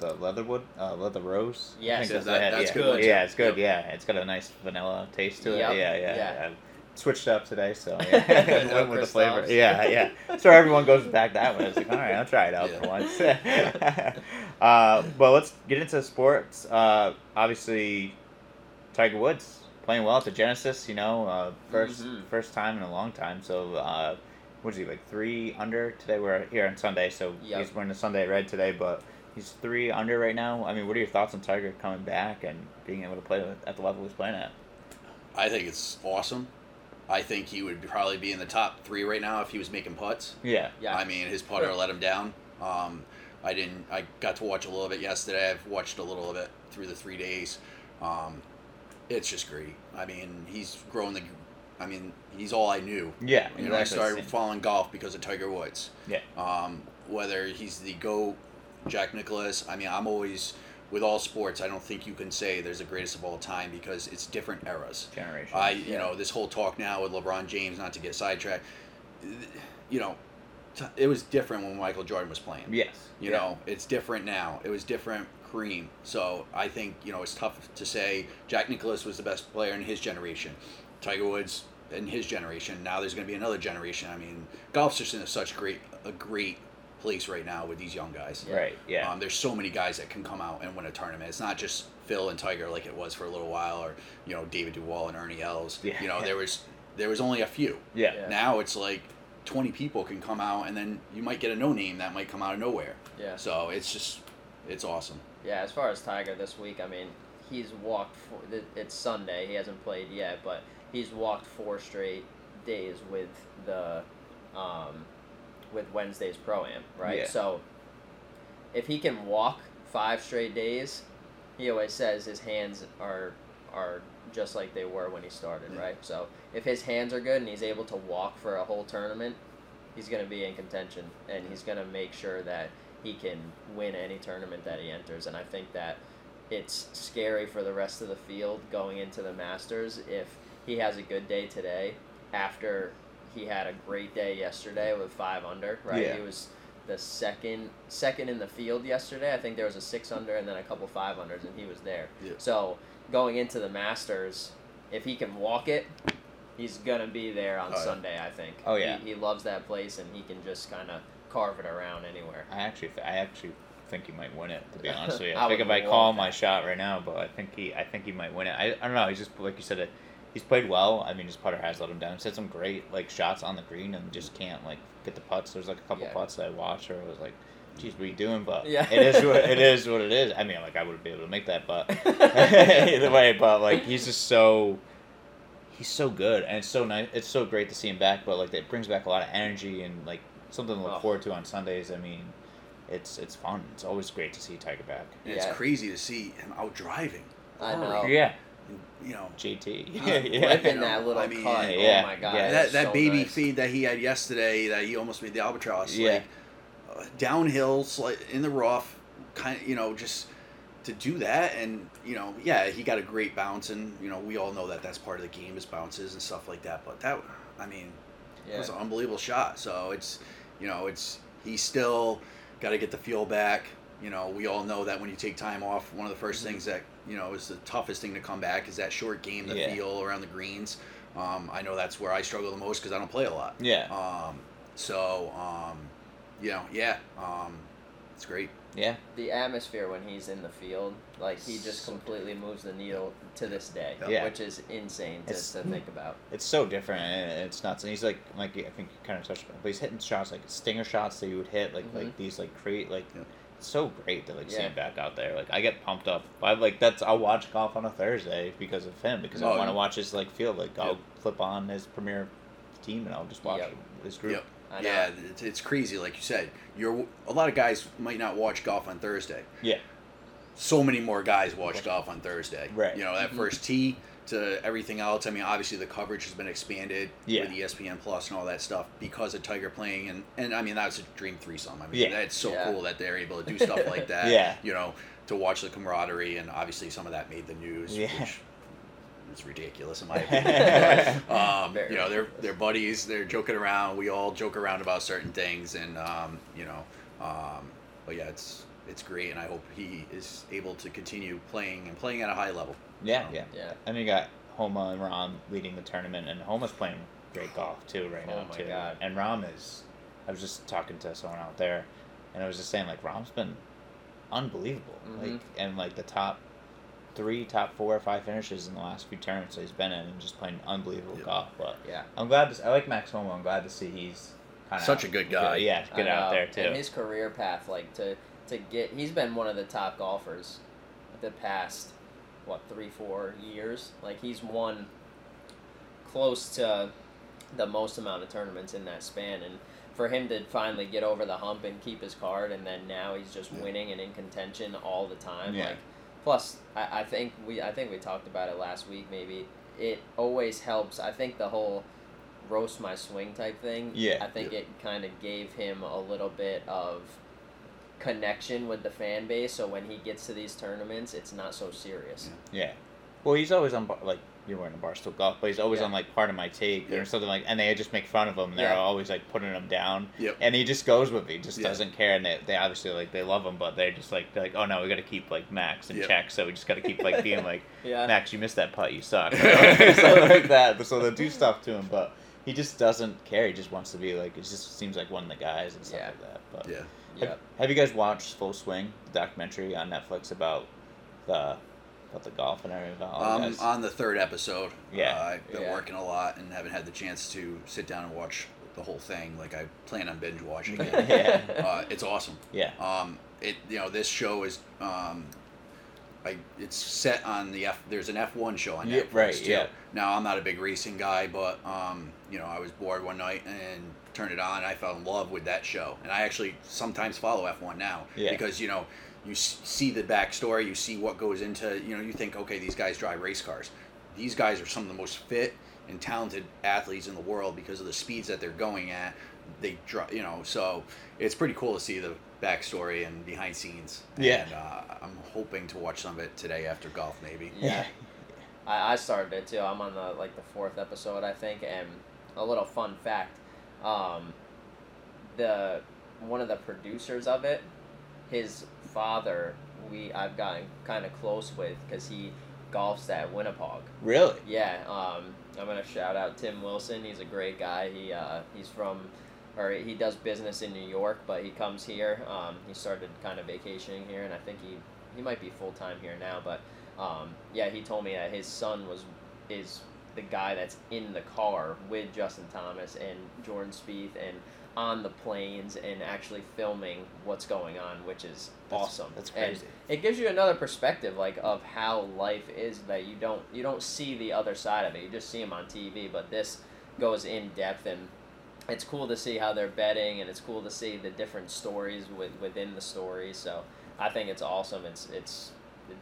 [SPEAKER 3] the leatherwood, uh, leather rose. I think
[SPEAKER 1] Yeah,
[SPEAKER 3] what
[SPEAKER 1] that- that's
[SPEAKER 3] yeah.
[SPEAKER 1] good.
[SPEAKER 3] Yeah, it's good.
[SPEAKER 1] Yep.
[SPEAKER 3] Yeah, it's got a nice vanilla taste to it.
[SPEAKER 2] Yep.
[SPEAKER 3] Yeah, yeah,
[SPEAKER 2] Yeah.
[SPEAKER 3] I switched up today, so yeah.
[SPEAKER 2] No
[SPEAKER 3] went with the flavor. Yeah, yeah. So everyone goes back that way. I was like, all right, I'll try it out
[SPEAKER 1] Yeah.
[SPEAKER 3] for once. uh, well, let's get into sports. Uh, obviously, Tiger Woods playing well at the Genesis. You know, uh, 1st
[SPEAKER 2] Mhm.
[SPEAKER 3] first time in a long time. So. Uh, what is he like three under today? We're here on Sunday, so
[SPEAKER 2] Yep.
[SPEAKER 3] he's wearing the Sunday red today, but he's three under right now. I mean, what are your thoughts on Tiger coming back and being able to play at the level he's playing at?
[SPEAKER 1] I think it's awesome. I think he would probably be in the top three right now if he was making putts.
[SPEAKER 3] Yeah,
[SPEAKER 2] Yeah.
[SPEAKER 1] I mean, his putter let him down. Um, I didn't. I got to watch a little bit yesterday. I've watched a little of it through the three days. Um, it's just great. I mean, he's grown the. I mean, he's all I knew.
[SPEAKER 3] yeah.
[SPEAKER 1] You know, I started following golf because of Tiger Woods.
[SPEAKER 3] Yeah.
[SPEAKER 1] Um, whether he's the GOAT, Jack Nicklaus. I mean, I'm always, with all sports, I don't think you can say there's the greatest of all time because it's different eras.
[SPEAKER 3] generation.
[SPEAKER 1] I, you
[SPEAKER 2] Yeah.
[SPEAKER 1] know, this whole talk now with LeBron James, not to get sidetracked, you know, it was different when Michael Jordan was playing.
[SPEAKER 3] yes.
[SPEAKER 1] You
[SPEAKER 3] yeah.
[SPEAKER 1] know, it's different now. It was different Kareem. So I think, you know, it's tough to say Jack Nicklaus was the best player in his generation. Tiger Woods in his generation. Now there's going to be another generation. I mean, golf's just in such great a great place right now with these young guys.
[SPEAKER 3] Right. Yeah.
[SPEAKER 1] Um, there's so many guys that can come out and win a tournament. It's not just Phil and Tiger like it was for a little while, or you know David Duval and Ernie Els.
[SPEAKER 3] Yeah.
[SPEAKER 1] You know there was there was only a few.
[SPEAKER 3] yeah.
[SPEAKER 2] Yeah.
[SPEAKER 1] Now it's like 20 people can come out, and then you might get a no name that might come out of nowhere.
[SPEAKER 2] Yeah.
[SPEAKER 1] So it's just it's awesome.
[SPEAKER 2] Yeah, as far as Tiger this week, I mean, he's walked. Four, it- it's Sunday. He hasn't played yet, but he's walked four straight days with the, um, with Wednesday's pro am. Right.
[SPEAKER 3] Yeah.
[SPEAKER 2] So, if he can walk five straight days, he always says his hands are are just like they were when he started.
[SPEAKER 1] Yeah.
[SPEAKER 2] Right. So if his hands are good and he's able to walk for a whole tournament, he's going to be in contention and he's going to make sure that he can win any tournament that he enters. And I think that it's scary for the rest of the field going into the Masters if he has a good day today after he had a great day yesterday with five under. Right,
[SPEAKER 3] Yeah.
[SPEAKER 2] he was the second second in the field yesterday. I think there was a six under and then a couple five unders, and he was there.
[SPEAKER 1] Yeah.
[SPEAKER 2] So going into the Masters, if he can walk it, he's gonna be there on
[SPEAKER 1] Oh, yeah.
[SPEAKER 2] Sunday. I think.
[SPEAKER 3] Oh, yeah.
[SPEAKER 2] He, he loves that place, and he can just kind of carve it around anywhere.
[SPEAKER 3] I actually, th- I actually think he might win it. To be honest with you,
[SPEAKER 2] I
[SPEAKER 3] I think if I call
[SPEAKER 2] that.
[SPEAKER 3] my shot right now, but I think he, I think he might win it. I, I don't know. He's just like you said. It, he's played well. I mean, his putter has let him down. He's had some great like shots on the green and just can't like get the putts. There's like a couple
[SPEAKER 2] Yeah.
[SPEAKER 3] putts that I watched where I was like, "Geez, what are you doing?" But
[SPEAKER 2] Yeah.
[SPEAKER 3] it is what it is. What it is. I mean, like I wouldn't be able to make that, but either way. But like he's just so. He's so good, and it's so nice. It's so great to see him back, but like it brings back a lot of energy and like something to look
[SPEAKER 2] Oh.
[SPEAKER 3] forward to on Sundays. I mean, it's it's fun. It's always great to see Tiger back.
[SPEAKER 1] And
[SPEAKER 2] Yeah.
[SPEAKER 1] it's crazy to see him out driving.
[SPEAKER 2] I
[SPEAKER 1] oh,
[SPEAKER 2] know.
[SPEAKER 3] Yeah,
[SPEAKER 1] And, you know,
[SPEAKER 3] JT.
[SPEAKER 2] He's
[SPEAKER 3] yeah,
[SPEAKER 2] ripping
[SPEAKER 1] You
[SPEAKER 2] that little
[SPEAKER 1] I mean,
[SPEAKER 2] cut.
[SPEAKER 3] yeah,
[SPEAKER 2] oh my god.
[SPEAKER 3] yeah.
[SPEAKER 1] that that
[SPEAKER 2] so
[SPEAKER 1] baby
[SPEAKER 2] nice.
[SPEAKER 1] feed that he had yesterday that he almost made the albatross.
[SPEAKER 3] Yeah.
[SPEAKER 1] Like, uh, downhill, sli- in the rough, kind of, you know, just to do that and you know yeah he got a great bounce and you know we all know that that's part of the game is bounces and stuff like that but that i mean It was an unbelievable shot. So it's, you know, it's he's still got to get the feel back. You know, we all know that when you take time off, one of the 1st things that you know is the toughest thing to come back is that short game, the
[SPEAKER 3] Yeah.
[SPEAKER 1] feel around the greens. Um, I know that's where I struggle the most because I don't play a lot.
[SPEAKER 3] Yeah.
[SPEAKER 1] Um, so, um, you know, yeah, um, it's great.
[SPEAKER 3] Yeah.
[SPEAKER 2] The atmosphere when he's in the field, like he just completely moves the needle to this day,
[SPEAKER 3] Yeah.
[SPEAKER 2] which is insane to, to think about.
[SPEAKER 3] It's so different and it's nuts. And he's like, like I think you kind of touched on, it, but he's hitting shots like stinger shots that you would hit, like
[SPEAKER 2] Mhm.
[SPEAKER 3] like these like create like.
[SPEAKER 1] Yeah.
[SPEAKER 3] It's so great to like see
[SPEAKER 2] Yeah.
[SPEAKER 3] him back out there. Like I get pumped up. I like that's I'll watch golf on a Thursday because of him because I
[SPEAKER 1] Oh,
[SPEAKER 3] want to
[SPEAKER 1] yeah.
[SPEAKER 3] watch his like field. Like I'll
[SPEAKER 1] Yep.
[SPEAKER 3] flip on his premier team and I'll just watch
[SPEAKER 2] Yep.
[SPEAKER 3] his group.
[SPEAKER 1] Yep.
[SPEAKER 2] I know.
[SPEAKER 1] Yeah, it's, it's crazy. Like you said, you're a lot of guys might not watch golf on Thursday.
[SPEAKER 3] Yeah.
[SPEAKER 1] So many more guys watch golf on Thursday.
[SPEAKER 3] Right.
[SPEAKER 1] You know that
[SPEAKER 2] Mhm.
[SPEAKER 1] first tee to everything else. I mean, obviously the coverage has been expanded
[SPEAKER 3] Yeah.
[SPEAKER 1] with ESPN Plus and all that stuff because of Tiger playing, and and I mean that's a dream threesome. I mean,
[SPEAKER 3] Yeah.
[SPEAKER 1] that's so
[SPEAKER 2] Yeah.
[SPEAKER 1] cool that they're able to do stuff like that.
[SPEAKER 3] Yeah.
[SPEAKER 1] You know, to watch the camaraderie, and obviously some of that made the news.
[SPEAKER 3] Yeah.
[SPEAKER 1] Which, it's ridiculous in my opinion. But, um, you know, they're they're buddies. They're joking around. We all joke around about certain things, and um, you know, um, but yeah, it's it's great, and I hope he is able to continue playing and playing at a high level.
[SPEAKER 3] Yeah,
[SPEAKER 1] Um,
[SPEAKER 3] yeah.
[SPEAKER 2] Yeah.
[SPEAKER 3] And you got Homa and Rahm leading the tournament, and Homa's playing great golf too right
[SPEAKER 2] Oh
[SPEAKER 3] now
[SPEAKER 2] my
[SPEAKER 3] too.
[SPEAKER 2] God.
[SPEAKER 3] And Rahm is, I was just talking to someone out there, and I was just saying like Rahm's been unbelievable.
[SPEAKER 2] Mhm.
[SPEAKER 3] Like and like the top three, top four or five finishes in the last few tournaments that he's been in, and just playing unbelievable golf. But
[SPEAKER 2] Yeah.
[SPEAKER 3] I'm glad to. I like Max Homa. I'm glad to see he's kind of
[SPEAKER 1] Such a good guy.
[SPEAKER 3] Yeah, get out there too.
[SPEAKER 2] And his career path, like to to get, he's been one of the top golfers the past what three four years. Like he's won close to the most amount of tournaments in that span, and for him to finally get over the hump and keep his card, and then now he's just
[SPEAKER 1] Yeah.
[SPEAKER 2] winning and in contention all the time.
[SPEAKER 3] Yeah.
[SPEAKER 2] Like plus, I, I think we I think we talked about it last week. Maybe it always helps. I think the whole roast my swing type thing.
[SPEAKER 3] Yeah.
[SPEAKER 2] I think
[SPEAKER 1] Yeah.
[SPEAKER 2] it kind of gave him a little bit of connection with the fan base. So when he gets to these tournaments, it's not so serious.
[SPEAKER 3] Yeah. Well, he's always on bar- like you're wearing a barstool golf, but he's always
[SPEAKER 2] Yeah.
[SPEAKER 3] on like Pardon My Take
[SPEAKER 1] Yeah.
[SPEAKER 3] or something like, and they just make fun of him. and They're
[SPEAKER 2] Yeah.
[SPEAKER 3] always like putting him down,
[SPEAKER 1] Yep.
[SPEAKER 3] and he just goes with it. He just
[SPEAKER 1] Yeah.
[SPEAKER 3] doesn't care, and they, they obviously like they love him, but they're just like they're like oh no, we got to keep like Max in
[SPEAKER 1] Yep.
[SPEAKER 3] check, so we just got to keep like being like
[SPEAKER 2] Yeah.
[SPEAKER 3] Max, you missed that putt, you suck, something like that. So they do stuff to him, but he just doesn't care. He just wants to be like it just seems like one of the guys and stuff
[SPEAKER 2] Yeah.
[SPEAKER 3] like that. But
[SPEAKER 1] Yeah.
[SPEAKER 3] have,
[SPEAKER 2] Yeah.
[SPEAKER 3] have you guys watched Full Swing, the documentary on Netflix about the about the golf and everything? About
[SPEAKER 1] Um, on the third episode,
[SPEAKER 3] Yeah.
[SPEAKER 1] uh, I've been
[SPEAKER 2] Yeah.
[SPEAKER 1] working a lot and haven't had the chance to sit down and watch the whole thing. Like I plan on binge watching it.
[SPEAKER 3] Yeah.
[SPEAKER 1] uh, it's awesome.
[SPEAKER 3] yeah,
[SPEAKER 1] Um, it you know this show is um, I it's set on the F. There's an F one show on
[SPEAKER 3] Yeah,
[SPEAKER 1] Netflix
[SPEAKER 3] right,
[SPEAKER 1] too.
[SPEAKER 3] yeah.
[SPEAKER 1] Now I'm not a big racing guy, but um, you know I was bored one night and turned it on. and I fell in love with that show, and I actually sometimes follow F one now
[SPEAKER 3] Yeah.
[SPEAKER 1] because you know you see the backstory, you see what goes into you know you think okay these guys drive race cars, these guys are some of the most fit and talented athletes in the world because of the speeds that they're going at. They drive, you know, so it's pretty cool to see the backstory and behind scenes.
[SPEAKER 3] Yeah.
[SPEAKER 1] And uh, I'm hoping to watch some of it today after golf, maybe.
[SPEAKER 2] Yeah. I, I started it too. I'm on the like the fourth episode, I think. And a little fun fact, um, the one of the producers of it, his father, we I've gotten kind of close with because he golfs at Winnapaug.
[SPEAKER 3] really.
[SPEAKER 2] Yeah, um, I'm gonna shout out Tim Wilson. He's a great guy. He uh, he's from, or he does business in New York, but he comes here. Um, he started kind of vacationing here, and I think he he might be full time here now. But um, yeah, he told me that his son was is the guy that's in the car with Justin Thomas and Jordan Spieth and on the planes and actually filming what's going on, which is
[SPEAKER 3] That's-
[SPEAKER 2] awesome.
[SPEAKER 3] that's
[SPEAKER 2] And
[SPEAKER 3] crazy.
[SPEAKER 2] it gives you another perspective, like of how life is that you don't you don't see the other side of it. You just see them on TV, but this goes in depth and it's cool to see how they're betting and it's cool to see the different stories with, within the story. So I think it's awesome. It's it's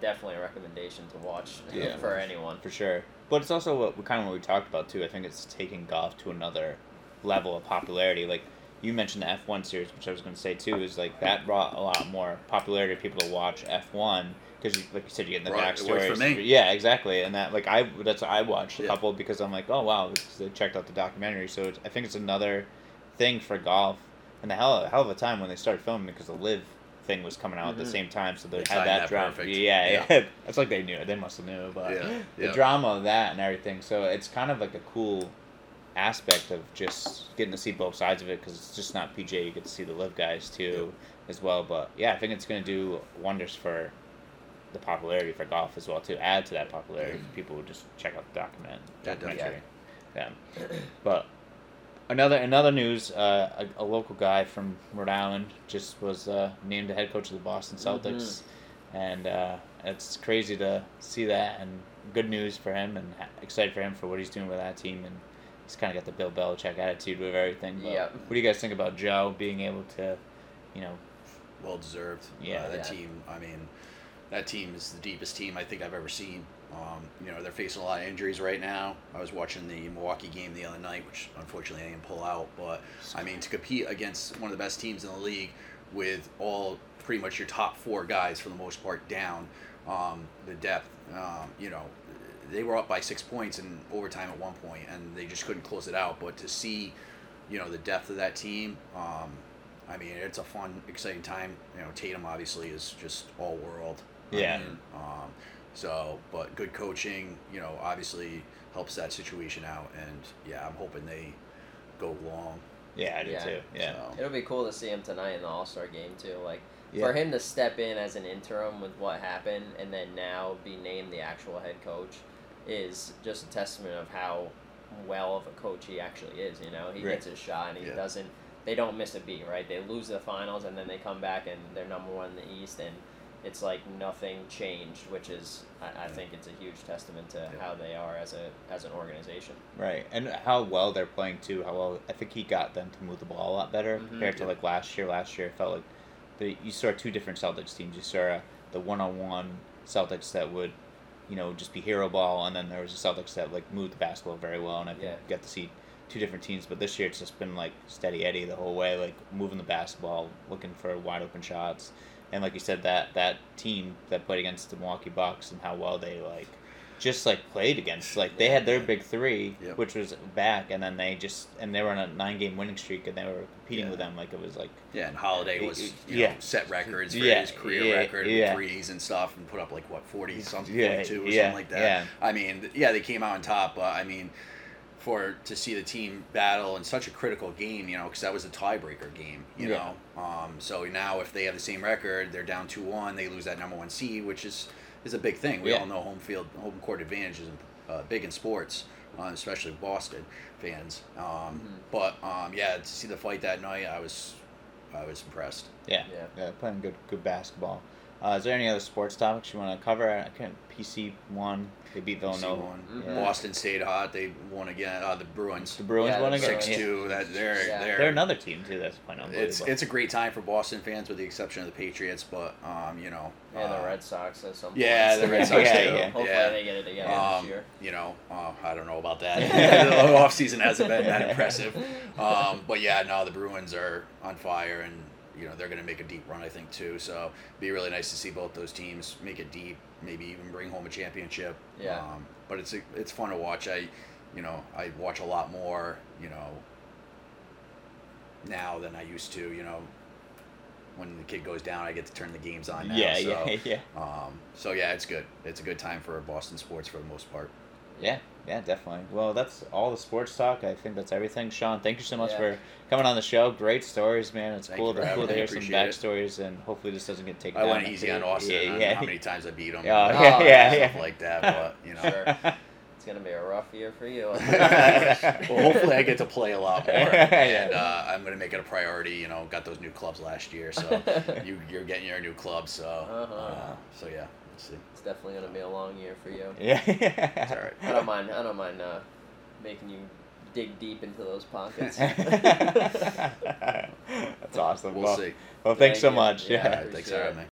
[SPEAKER 2] definitely a recommendation to watch
[SPEAKER 3] Yeah.
[SPEAKER 2] for anyone.
[SPEAKER 3] for sure. But it's also what kind of what we talked about too. I think it's taking golf to another level of popularity. Like you mentioned the F one series, which I was going to say too, is like that brought a lot more popularity to people to watch F one because, like you said, you get the
[SPEAKER 1] Right, it worked for me.
[SPEAKER 3] Yeah, exactly, and that like I that's I watched a
[SPEAKER 1] Yeah.
[SPEAKER 3] couple because I'm like, oh wow, I checked out the documentary. So it's, I think it's another thing for golf, and the hell hell of a time when they started filming because the LIV thing was coming out at the
[SPEAKER 2] Mhm.
[SPEAKER 3] same time, so they,
[SPEAKER 1] They
[SPEAKER 3] had that,
[SPEAKER 1] that
[SPEAKER 3] drama.
[SPEAKER 1] perfect.
[SPEAKER 3] Yeah,
[SPEAKER 1] Yeah.
[SPEAKER 3] yeah, that's like they knew. They must have knew, but
[SPEAKER 1] Yeah,
[SPEAKER 3] the
[SPEAKER 1] yeah.
[SPEAKER 3] drama of that and everything. So it's kind of like a cool aspect of just getting to see both sides of it because it's just not PGA. You get to see the LIV guys too as well. But yeah, I think it's going to do wonders for the popularity for golf as well to add to that popularity for people would just check out the document
[SPEAKER 1] Yeah, definitely.
[SPEAKER 3] documentary. Yeah, but another another news, uh, a, a local guy from Rhode Island just was uh, named the head coach of the Boston Celtics, and uh, it's crazy to see that and good news for him and excited for him for what he's doing with that team and he's kind of got the Bill Belichick attitude with everything. But
[SPEAKER 2] Yep.
[SPEAKER 3] What do you guys think about Joe being able to, you know,
[SPEAKER 1] well deserved.
[SPEAKER 3] Yeah.
[SPEAKER 1] uh, that
[SPEAKER 2] Yeah.
[SPEAKER 1] team. I mean, that team is the deepest team I think I've ever seen. Um, you know, they're facing a lot of injuries right now. I was watching the Milwaukee game the other night, which unfortunately I didn't pull out. But I mean, to compete against one of the best teams in the league with all pretty much your top four guys for the most part down, um, the depth. Um, you know, they were up by six points in overtime at one point, and they just couldn't close it out. But to see, you know, the depth of that team. Um, I mean, it's a fun, exciting time. You know, Tatum obviously is just all world. I
[SPEAKER 3] Yeah.
[SPEAKER 1] mean, um, so, but good coaching, you know, obviously helps that situation out. And yeah, I'm hoping they go long.
[SPEAKER 3] yeah, I do
[SPEAKER 2] Yeah.
[SPEAKER 3] too. Yeah.
[SPEAKER 1] So,
[SPEAKER 2] It'll be cool to see him tonight in the All Star game too. Like
[SPEAKER 3] Yeah.
[SPEAKER 2] for him to step in as an interim with what happened and then now be named the actual head coach is just a testament of how well of a coach he actually is. You know, he
[SPEAKER 3] Right.
[SPEAKER 2] gets his shot and he
[SPEAKER 1] Yeah.
[SPEAKER 2] doesn't. They don't miss a beat, right? They lose the finals and then they come back and they're number one in the East and it's like nothing changed, which is I, I think it's a huge testament to
[SPEAKER 1] Yeah.
[SPEAKER 2] how they are as a as an organization.
[SPEAKER 3] Right, and how well they're playing too. How well I think he got them to move the ball a lot better
[SPEAKER 2] Mhm.
[SPEAKER 3] compared to like last year. Last year, it felt like the, you saw two different Celtics teams. You saw the one-on-one Celtics that would, you know, just be hero ball, and then there was the Celtics that like moved the basketball very well. And I think
[SPEAKER 2] Yeah.
[SPEAKER 3] you got to see two different teams. But this year, it's just been like steady Eddie the whole way, like moving the basketball, looking for wide open shots. And like you said, that that team that played against the Milwaukee Bucks and how well they like just like played against like they had their big three,
[SPEAKER 1] Yep.
[SPEAKER 3] which was back, and then they just and they were on a nine game winning streak, and they were competing
[SPEAKER 1] Yeah.
[SPEAKER 3] with them like it was like
[SPEAKER 1] yeah, and Holiday was,
[SPEAKER 3] yeah.
[SPEAKER 1] know, set records for
[SPEAKER 3] Yeah,
[SPEAKER 1] his career
[SPEAKER 3] yeah,
[SPEAKER 1] record
[SPEAKER 3] yeah.
[SPEAKER 1] threes and stuff and put up like, what, 40 something,
[SPEAKER 3] Yeah,
[SPEAKER 1] 42 or something like that.
[SPEAKER 3] yeah.
[SPEAKER 1] I mean, yeah, they came out on top, but I mean, for to see the team battle in such a critical game, you know, because that was a tiebreaker game, you
[SPEAKER 3] Yeah.
[SPEAKER 1] know. Um, so now if they have the same record, they're down two one, they lose that number one seed, which is is a big thing. We
[SPEAKER 3] Yeah.
[SPEAKER 1] all know home field, home court advantage is uh, big in sports, uh, especially Boston fans. Um,
[SPEAKER 2] Mhm.
[SPEAKER 1] But um, yeah, to see the fight that night, I was I was impressed.
[SPEAKER 3] yeah
[SPEAKER 2] Yeah.
[SPEAKER 3] yeah playing good good basketball. Uh, is there any other sports topics you want to cover? I can't. PC won, They beat Villanova.
[SPEAKER 1] C1.
[SPEAKER 3] Yeah.
[SPEAKER 1] Boston stayed hot. They won again. Uh, the Bruins
[SPEAKER 3] The Bruins
[SPEAKER 2] Yeah,
[SPEAKER 3] won
[SPEAKER 2] the
[SPEAKER 3] again.
[SPEAKER 2] Bruins.
[SPEAKER 1] six
[SPEAKER 3] Yeah.
[SPEAKER 1] two. That they're
[SPEAKER 2] Yeah.
[SPEAKER 1] they're,
[SPEAKER 3] They're another team too. That's quite unbelievable.
[SPEAKER 1] It's it's a great time for Boston fans, with the exception of the Patriots. But um, you know,
[SPEAKER 2] And the
[SPEAKER 1] uh,
[SPEAKER 2] Red Sox at some
[SPEAKER 1] Yeah, the Red Sox
[SPEAKER 3] Yeah,
[SPEAKER 1] too.
[SPEAKER 3] yeah.
[SPEAKER 2] Hopefully
[SPEAKER 1] Yeah.
[SPEAKER 2] they get it together
[SPEAKER 1] Um,
[SPEAKER 2] this year.
[SPEAKER 1] you know, uh, I don't know about that. the off season hasn't been that impressive. Um, but yeah, no, the Bruins are on fire, and you know they're going to make a deep run, I think, too. So it'd be really nice to see both those teams make it deep, maybe even bring home a championship.
[SPEAKER 2] Yeah.
[SPEAKER 1] Um, but it's it's fun to watch. I, you know, I watch a lot more. You know, now than I used to. You know. When the kid goes down, I get to turn the games on now.
[SPEAKER 3] yeah,
[SPEAKER 1] so,
[SPEAKER 3] yeah, yeah,
[SPEAKER 1] Um, so yeah, it's good. It's a good time for Boston sports for the most part.
[SPEAKER 3] yeah, yeah, definitely. Well, that's all the sports talk. I think that's everything. Sean, thank you so much
[SPEAKER 2] Yeah.
[SPEAKER 3] for coming on the show. Great stories, man. It's
[SPEAKER 1] Thank
[SPEAKER 3] cool
[SPEAKER 1] you
[SPEAKER 3] to cool to hear some
[SPEAKER 1] Appreciate it.
[SPEAKER 3] backstories, and hopefully this doesn't get taken
[SPEAKER 1] I
[SPEAKER 3] down.
[SPEAKER 1] went easy on Austin.
[SPEAKER 3] Yeah,
[SPEAKER 1] I don't
[SPEAKER 3] yeah.
[SPEAKER 1] know how many times I beat him.
[SPEAKER 3] Yeah,
[SPEAKER 1] and
[SPEAKER 2] yeah, yeah,
[SPEAKER 1] stuff
[SPEAKER 3] yeah.
[SPEAKER 1] like that. But you know,
[SPEAKER 2] Sure. It's gonna be a rough year for you.
[SPEAKER 1] well, hopefully I get to play a lot more, and uh, I'm gonna make it a priority. You know, got those new clubs last year, so you you're getting your new club. So
[SPEAKER 2] Uh-huh.
[SPEAKER 1] uh, so yeah, let's see.
[SPEAKER 2] It's definitely gonna be a long year for you.
[SPEAKER 3] yeah.
[SPEAKER 1] It's all
[SPEAKER 2] I don't mind. I don't mind uh, making you dig deep into those pockets.
[SPEAKER 3] That's awesome.
[SPEAKER 1] We'll
[SPEAKER 3] well,
[SPEAKER 1] see.
[SPEAKER 3] well, thanks
[SPEAKER 2] Thank
[SPEAKER 3] so
[SPEAKER 2] you.
[SPEAKER 3] much.
[SPEAKER 2] Yeah,
[SPEAKER 3] Yeah.
[SPEAKER 1] right, thanks for
[SPEAKER 2] appreciate
[SPEAKER 1] having me.